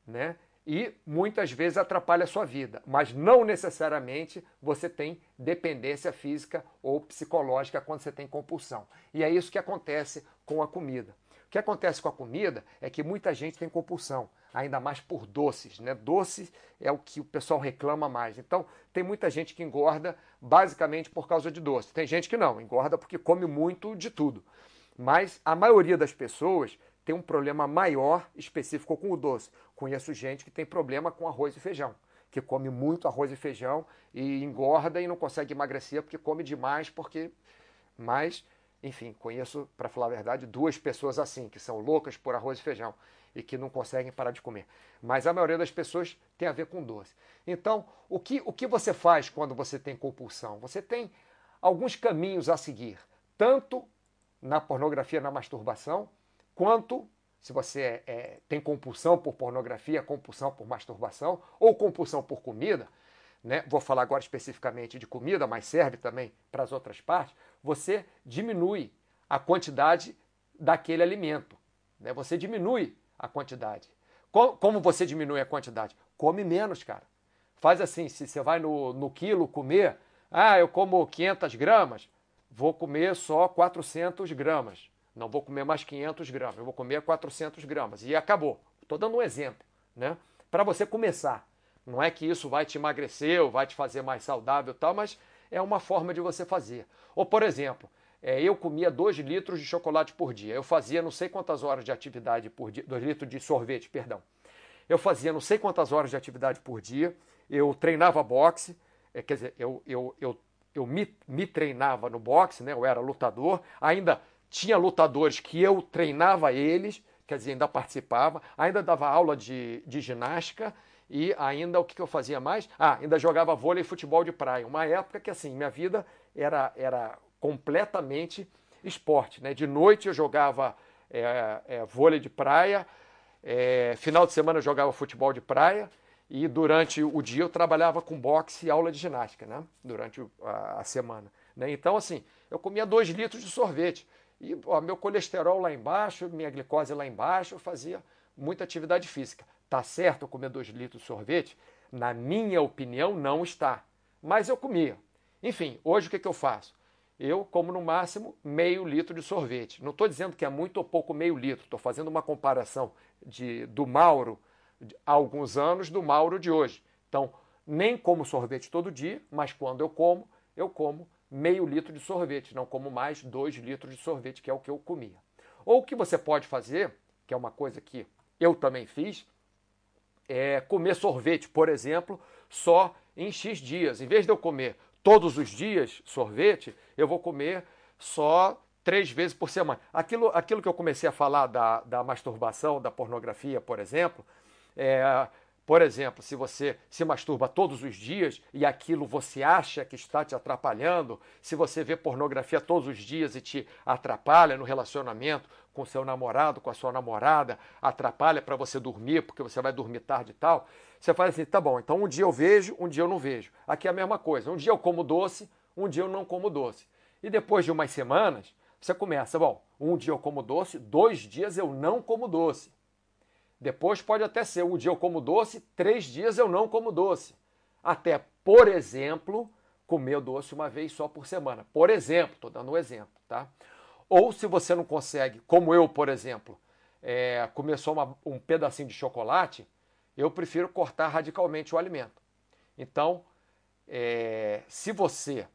né? E muitas vezes atrapalha a sua vida, mas não necessariamente você tem dependência física ou psicológica quando você tem compulsão. E é isso que acontece com a comida. O que acontece com a comida é que muita gente tem compulsão, ainda mais por doces, né? Doce é o que o pessoal reclama mais. Então, tem muita gente que engorda basicamente por causa de doce. Tem gente que não, engorda porque come muito de tudo. Mas a maioria das pessoas tem um problema maior específico com o doce. Conheço gente que tem problema com arroz e feijão, que come muito arroz e feijão e engorda e não consegue emagrecer porque come demais, porque mas enfim, conheço, para falar a verdade, duas pessoas assim, que são loucas por arroz e feijão e que não conseguem parar de comer. Mas a maioria das pessoas tem a ver com doce. Então, o que, o que você faz quando você tem compulsão? Você tem alguns caminhos a seguir, tanto na pornografia, na masturbação, quanto se você é, tem compulsão por pornografia, compulsão por masturbação ou compulsão por comida, né? vou falar agora especificamente de comida, mas serve também para as outras partes, você diminui a quantidade daquele alimento. Né? Você diminui a quantidade. Como você diminui a quantidade? Come menos, cara. Faz assim, se você vai no, no quilo comer, ah, eu como 500 gramas, vou comer só 400 gramas. Não vou comer mais 500 gramas, eu vou comer 400 gramas. E acabou. Estou dando um exemplo, né? Para você começar. Não é que isso vai te emagrecer ou vai te fazer mais saudável tal, mas é uma forma de você fazer. Ou, por exemplo, é, eu comia 2 litros de chocolate por dia. Eu fazia não sei quantas horas de atividade por dia. 2 litros de sorvete, perdão. Eu fazia não sei quantas horas de atividade por dia. Eu treinava boxe. É, quer dizer, eu, eu, eu, eu me, me treinava no boxe, né? eu era lutador. Ainda tinha lutadores que eu treinava eles, quer dizer, ainda participava. Ainda dava aula de, de ginástica e ainda o que eu fazia mais? Ah, ainda jogava vôlei e futebol de praia. Uma época que assim, minha vida era, era completamente esporte. Né? De noite eu jogava é, é, vôlei de praia, é, final de semana eu jogava futebol de praia e durante o dia eu trabalhava com boxe e aula de ginástica, né? durante a, a semana. Né? Então, assim, eu comia dois litros de sorvete e ó, meu colesterol lá embaixo, minha glicose lá embaixo, eu fazia muita atividade física Tá certo eu comer 2 litros de sorvete? Na minha opinião, não está. Mas eu comia. Enfim, hoje o que, que eu faço? Eu como no máximo meio litro de sorvete. Não estou dizendo que é muito ou pouco meio litro, estou fazendo uma comparação de, do Mauro há alguns anos do Mauro de hoje. Então, nem como sorvete todo dia, mas quando eu como, eu como meio litro de sorvete, não como mais dois litros de sorvete, que é o que eu comia. Ou o que você pode fazer, que é uma coisa que eu também fiz, é comer sorvete, por exemplo, só em X dias. Em vez de eu comer todos os dias sorvete, eu vou comer só três vezes por semana. Aquilo, aquilo que eu comecei a falar da, da masturbação, da pornografia, por exemplo, é, por exemplo, se você se masturba todos os dias e aquilo você acha que está te atrapalhando, se você vê pornografia todos os dias e te atrapalha no relacionamento com seu namorado, com a sua namorada, atrapalha para você dormir, porque você vai dormir tarde e tal, você faz assim, tá bom, então um dia eu vejo, um dia eu não vejo. Aqui é a mesma coisa, um dia eu como doce, um dia eu não como doce. E depois de umas semanas, você começa, bom, um dia eu como doce, dois dias eu não como doce. Depois pode até ser um dia eu como doce, três dias eu não como doce. Até, por exemplo, comer doce uma vez só por semana. Por exemplo, estou dando um exemplo, tá? Ou se você não consegue, como eu, por exemplo, é, comer só uma, um pedacinho de chocolate, eu prefiro cortar radicalmente o alimento. Então, é, se você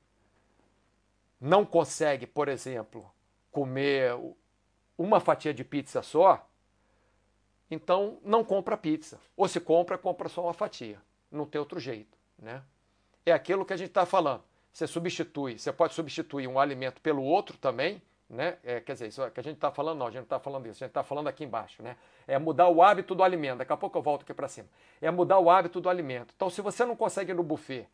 não consegue, por exemplo, comer uma fatia de pizza só, então não compra pizza. Ou se compra, compra só uma fatia. Não tem outro jeito. Né? É aquilo que a gente está falando. Você substitui, você pode substituir um alimento pelo outro também, né? É, quer dizer, isso é que a gente está falando, não, a gente não está falando isso, a gente está falando aqui embaixo, né? É mudar o hábito do alimento. Daqui a pouco eu volto aqui para cima. É mudar o hábito do alimento. Então, se você não consegue ir no buffet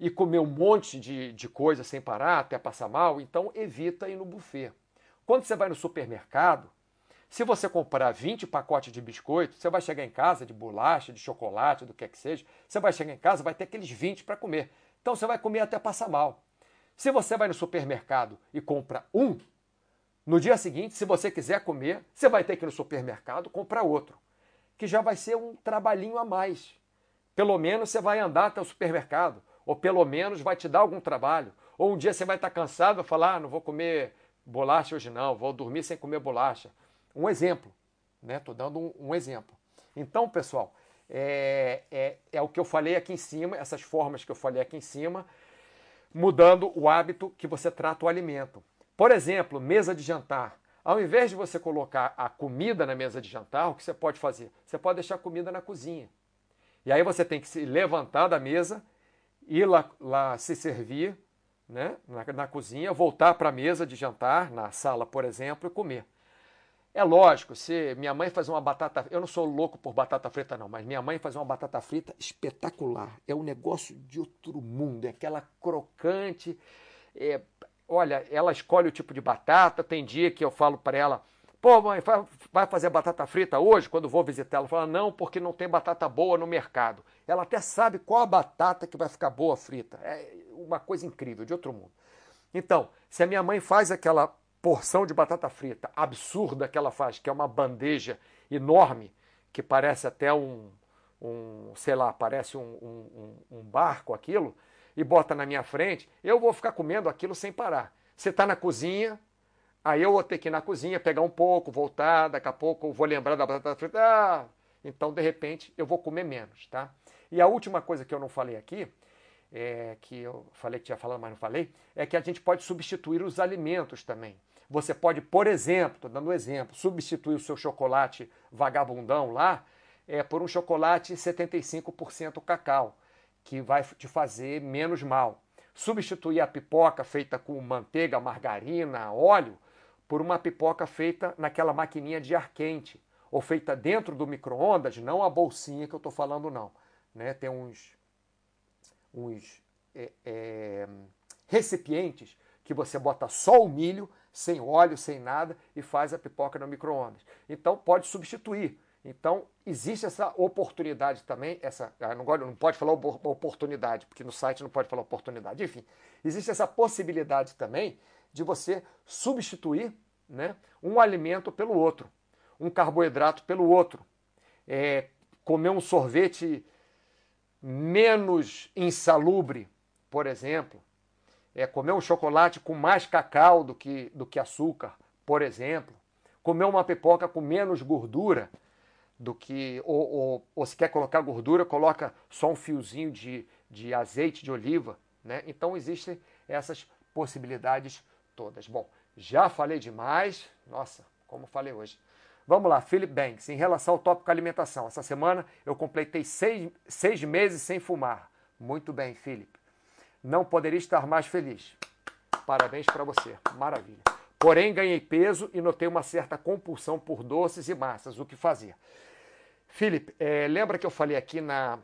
e comer um monte de, de coisa sem parar, até passar mal, então evita ir no buffet. Quando você vai no supermercado, se você comprar 20 pacotes de biscoito, você vai chegar em casa de bolacha, de chocolate, do que é que seja, você vai chegar em casa, vai ter aqueles 20 para comer. Então você vai comer até passar mal. Se você vai no supermercado e compra um, no dia seguinte, se você quiser comer, você vai ter que ir no supermercado comprar outro, que já vai ser um trabalhinho a mais. Pelo menos você vai andar até o supermercado, ou pelo menos vai te dar algum trabalho. Ou um dia você vai estar cansado e falar, ah, não vou comer bolacha hoje não, vou dormir sem comer bolacha. Um exemplo, né? Estou dando um, um, exemplo. Então, pessoal, é, é, é o que eu falei aqui em cima, essas formas que eu falei aqui em cima, mudando o hábito que você trata o alimento. Por exemplo, mesa de jantar. Ao invés de você colocar a comida na mesa de jantar, o que você pode fazer? Você pode deixar a comida na cozinha. E aí você tem que se levantar da mesa, ir lá, lá se servir né, na, na cozinha, voltar para a mesa de jantar, na sala, por exemplo, e comer. É lógico, se minha mãe faz uma batata, eu não sou louco por batata frita não, mas minha mãe faz uma batata frita espetacular. É um negócio de outro mundo, é aquela crocante. É, olha, ela escolhe o tipo de batata. Tem dia que eu falo para ela, pô, mãe, vai fazer batata frita hoje? Quando vou visitar ela, fala não, porque não tem batata boa no mercado. Ela até sabe qual a batata que vai ficar boa frita. É uma coisa incrível, de outro mundo. Então, se a minha mãe faz aquela porção de batata frita absurda que ela faz, que é uma bandeja enorme, que parece até um, um sei lá, parece um, um, um barco aquilo, e bota na minha frente, eu vou ficar comendo aquilo sem parar. Você está na cozinha, aí eu vou ter que ir na cozinha, pegar um pouco, voltar, daqui a pouco eu vou lembrar da batata frita, ah, então de repente eu vou comer menos, tá? E a última coisa que eu não falei aqui, é, que eu falei que tinha falado, mas não falei, é que a gente pode substituir os alimentos também. Você pode, por exemplo, estou dando um exemplo, substituir o seu chocolate vagabundão lá é, por um chocolate 75% cacau, que vai te fazer menos mal. Substituir a pipoca feita com manteiga, margarina, óleo, por uma pipoca feita naquela maquininha de ar quente, ou feita dentro do micro-ondas, não a bolsinha que eu estou falando, não. Né? Tem uns, uns é, é, recipientes que você bota só o milho, sem óleo, sem nada, e faz a pipoca no micro-ondas. Então pode substituir. Então existe essa oportunidade também, essa ah, não, não pode falar oportunidade, porque no site não pode falar oportunidade. Enfim, existe essa possibilidade também de você substituir né, um alimento pelo outro, um carboidrato pelo outro. É, comer um sorvete menos insalubre, por exemplo, é comer um chocolate com mais cacau do que, do que açúcar, por exemplo, comer uma pipoca com menos gordura do que. Ou, ou, ou se quer colocar gordura, coloca só um fiozinho de, de azeite de oliva. Né? Então existem essas possibilidades todas. Bom, já falei demais. Nossa, como falei hoje. Vamos lá, Philip Banks, em relação ao tópico alimentação. Essa semana eu completei seis, seis meses sem fumar. Muito bem, Philip. Não poderia estar mais feliz. Parabéns para você. Maravilha. Porém, ganhei peso e notei uma certa compulsão por doces e massas. O que fazer? Felipe, é, lembra que eu falei aqui na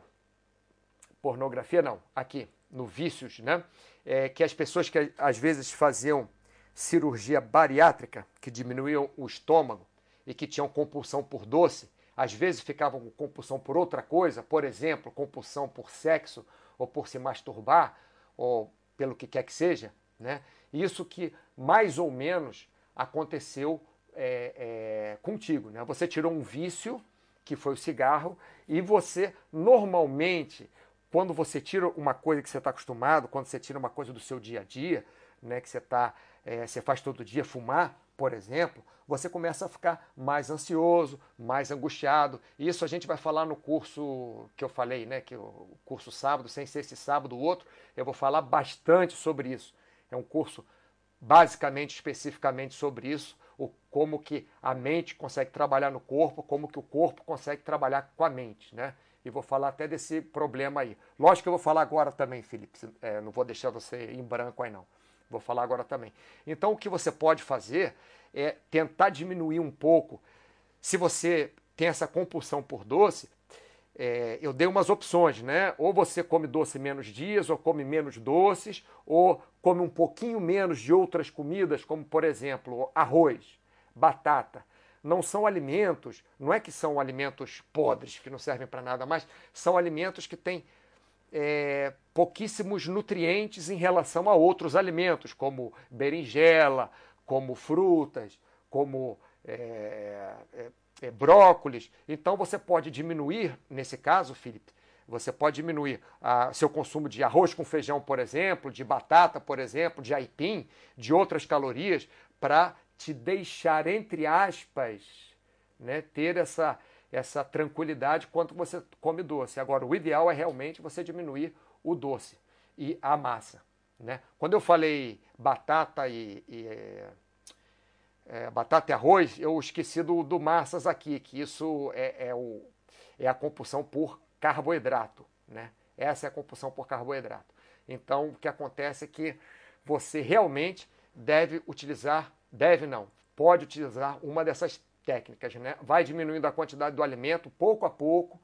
pornografia? Não, aqui no vícios, né? É, que as pessoas que às vezes faziam cirurgia bariátrica, que diminuíam o estômago e que tinham compulsão por doce, às vezes ficavam com compulsão por outra coisa, por exemplo, compulsão por sexo ou por se masturbar ou pelo que quer que seja, né? Isso que mais ou menos aconteceu é, é, contigo, né? Você tirou um vício que foi o cigarro, e você normalmente, quando você tira uma coisa que você está acostumado, quando você tira uma coisa do seu dia a dia, né, que você, tá, é, você faz todo dia, fumar, por exemplo, você começa a ficar mais ansioso, mais angustiado. Isso a gente vai falar no curso que eu falei, né? Que o curso sábado, sem ser esse sábado, o outro, eu vou falar bastante sobre isso. É um curso basicamente, especificamente sobre isso, o, como que a mente consegue trabalhar no corpo, como que o corpo consegue trabalhar com a mente, né? E vou falar até desse problema aí. Lógico que eu vou falar agora também, Felipe. É, não vou deixar você em branco aí, não. Vou falar agora também. Então, o que você pode fazer é tentar diminuir um pouco. Se você tem essa compulsão por doce, é, eu dei umas opções, né? Ou você come doce menos dias, ou come menos doces, ou come um pouquinho menos de outras comidas, como por exemplo arroz, batata. Não são alimentos, não é que são alimentos podres, que não servem para nada mais, são alimentos que têm é, pouquíssimos nutrientes em relação a outros alimentos, como berinjela, como frutas, como é, é, é, brócolis. Então você pode diminuir, nesse caso, Felipe, você pode diminuir a, seu consumo de arroz com feijão, por exemplo, de batata, por exemplo, de aipim, de outras calorias, para te deixar, entre aspas, né, ter essa, essa tranquilidade quando você come doce. Agora, o ideal é realmente você diminuir o doce e a massa. Né? Quando eu falei batata e, e é, é, batata e arroz, eu esqueci do, do massas aqui, que isso é, é, o, é a compulsão por carboidrato. Né? Essa é a compulsão por carboidrato. Então, o que acontece é que você realmente deve utilizar, deve não, pode utilizar uma dessas técnicas. Né? Vai diminuindo a quantidade do alimento pouco a pouco,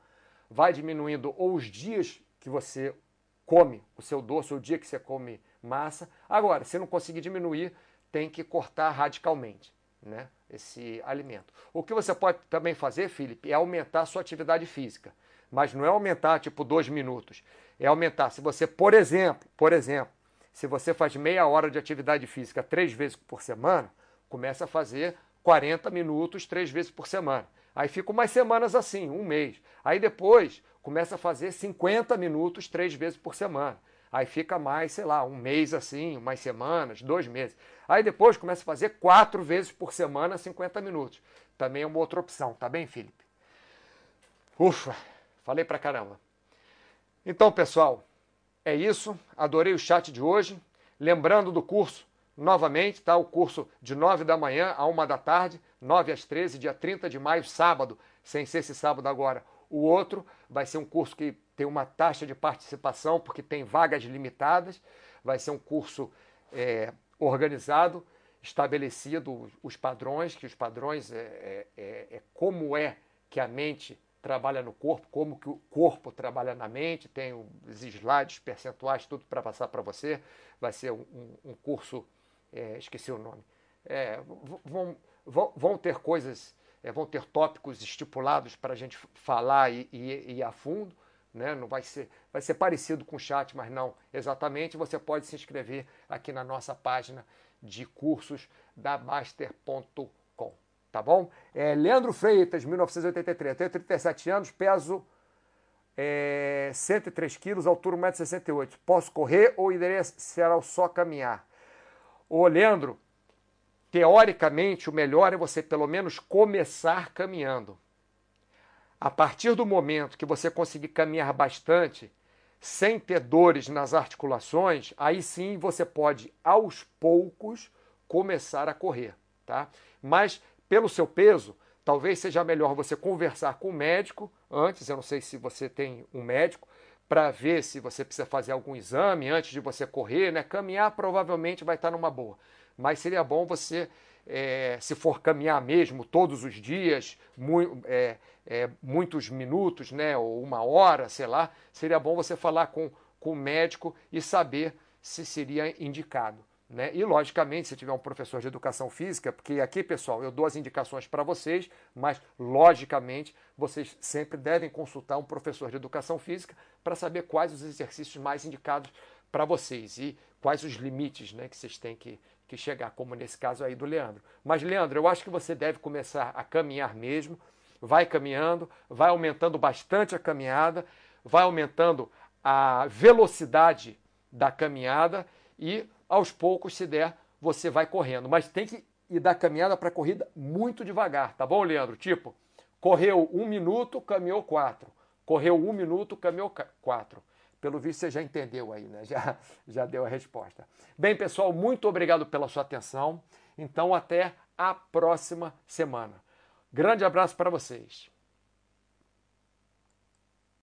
vai diminuindo os dias que você come o seu doce, o dia que você come massa. Agora, se não conseguir diminuir, tem que cortar radicalmente né, esse alimento. O que você pode também fazer, Felipe, é aumentar a sua atividade física. Mas não é aumentar tipo dois minutos. É aumentar. Se você, por exemplo, por exemplo, se você faz meia hora de atividade física três vezes por semana, começa a fazer 40 minutos três vezes por semana. Aí fica umas semanas assim, um mês. Aí depois começa a fazer 50 minutos três vezes por semana. Aí fica mais, sei lá, um mês assim, umas semanas, dois meses. Aí depois começa a fazer quatro vezes por semana, 50 minutos. Também é uma outra opção, tá bem, Felipe? Ufa, falei pra caramba. Então, pessoal, é isso. Adorei o chat de hoje. Lembrando do curso, novamente, tá? O curso de 9 da manhã a 1 da tarde, 9 às 13, dia 30 de maio, sábado, sem ser esse sábado agora. O outro vai ser um curso que tem uma taxa de participação, porque tem vagas limitadas. Vai ser um curso é, organizado, estabelecido os padrões, que os padrões é, é, é, é, como é que a mente trabalha no corpo, como que o corpo trabalha na mente, tem os slides, percentuais, tudo para passar para você. Vai ser um, um curso, é, esqueci o nome. É, vão, vão, vão ter coisas, vão ter tópicos estipulados para a gente falar e, a fundo né? Não vai ser, vai ser parecido com o chat, mas não exatamente. Você pode se inscrever aqui na nossa página de cursos da Master.com. tá bom? É, Leandro Freitas, 1983. Tenho 37 anos, peso é, 103 quilos, altura 1,68m. Posso correr ou irei será só caminhar? Ô, Leandro, teoricamente o melhor é você pelo menos começar caminhando. A partir do momento que você conseguir caminhar bastante, sem ter dores nas articulações, aí sim você pode, aos poucos, começar a correr, tá? Mas pelo seu peso, talvez seja melhor você conversar com o médico antes, eu não sei se você tem um médico, para ver se você precisa fazer algum exame antes de você correr, né? Caminhar provavelmente vai estar numa boa, mas seria bom você é, se for caminhar mesmo todos os dias, é, é, muitos minutos, né, ou uma hora, sei lá, seria bom você falar com, com o médico e saber se seria indicado. Né? E, logicamente, se tiver um professor de educação física, porque aqui, pessoal, eu dou as indicações para vocês, mas, logicamente, vocês sempre devem consultar um professor de educação física para saber quais os exercícios mais indicados para vocês e quais os limites né, que vocês têm que, que chegar, como nesse caso aí do Leandro. Mas, Leandro, eu acho que você deve começar a caminhar mesmo. Vai caminhando, vai aumentando bastante a caminhada, vai aumentando a velocidade da caminhada e, aos poucos, se der, você vai correndo. Mas tem que ir da caminhada para a corrida muito devagar, tá bom, Leandro? Tipo, correu um minuto, caminhou quatro. Correu um minuto, caminhou quatro. Pelo visto, você já entendeu aí, né? Já, já deu a resposta. Bem, pessoal, muito obrigado pela sua atenção. Então, até a próxima semana. Grande abraço para vocês.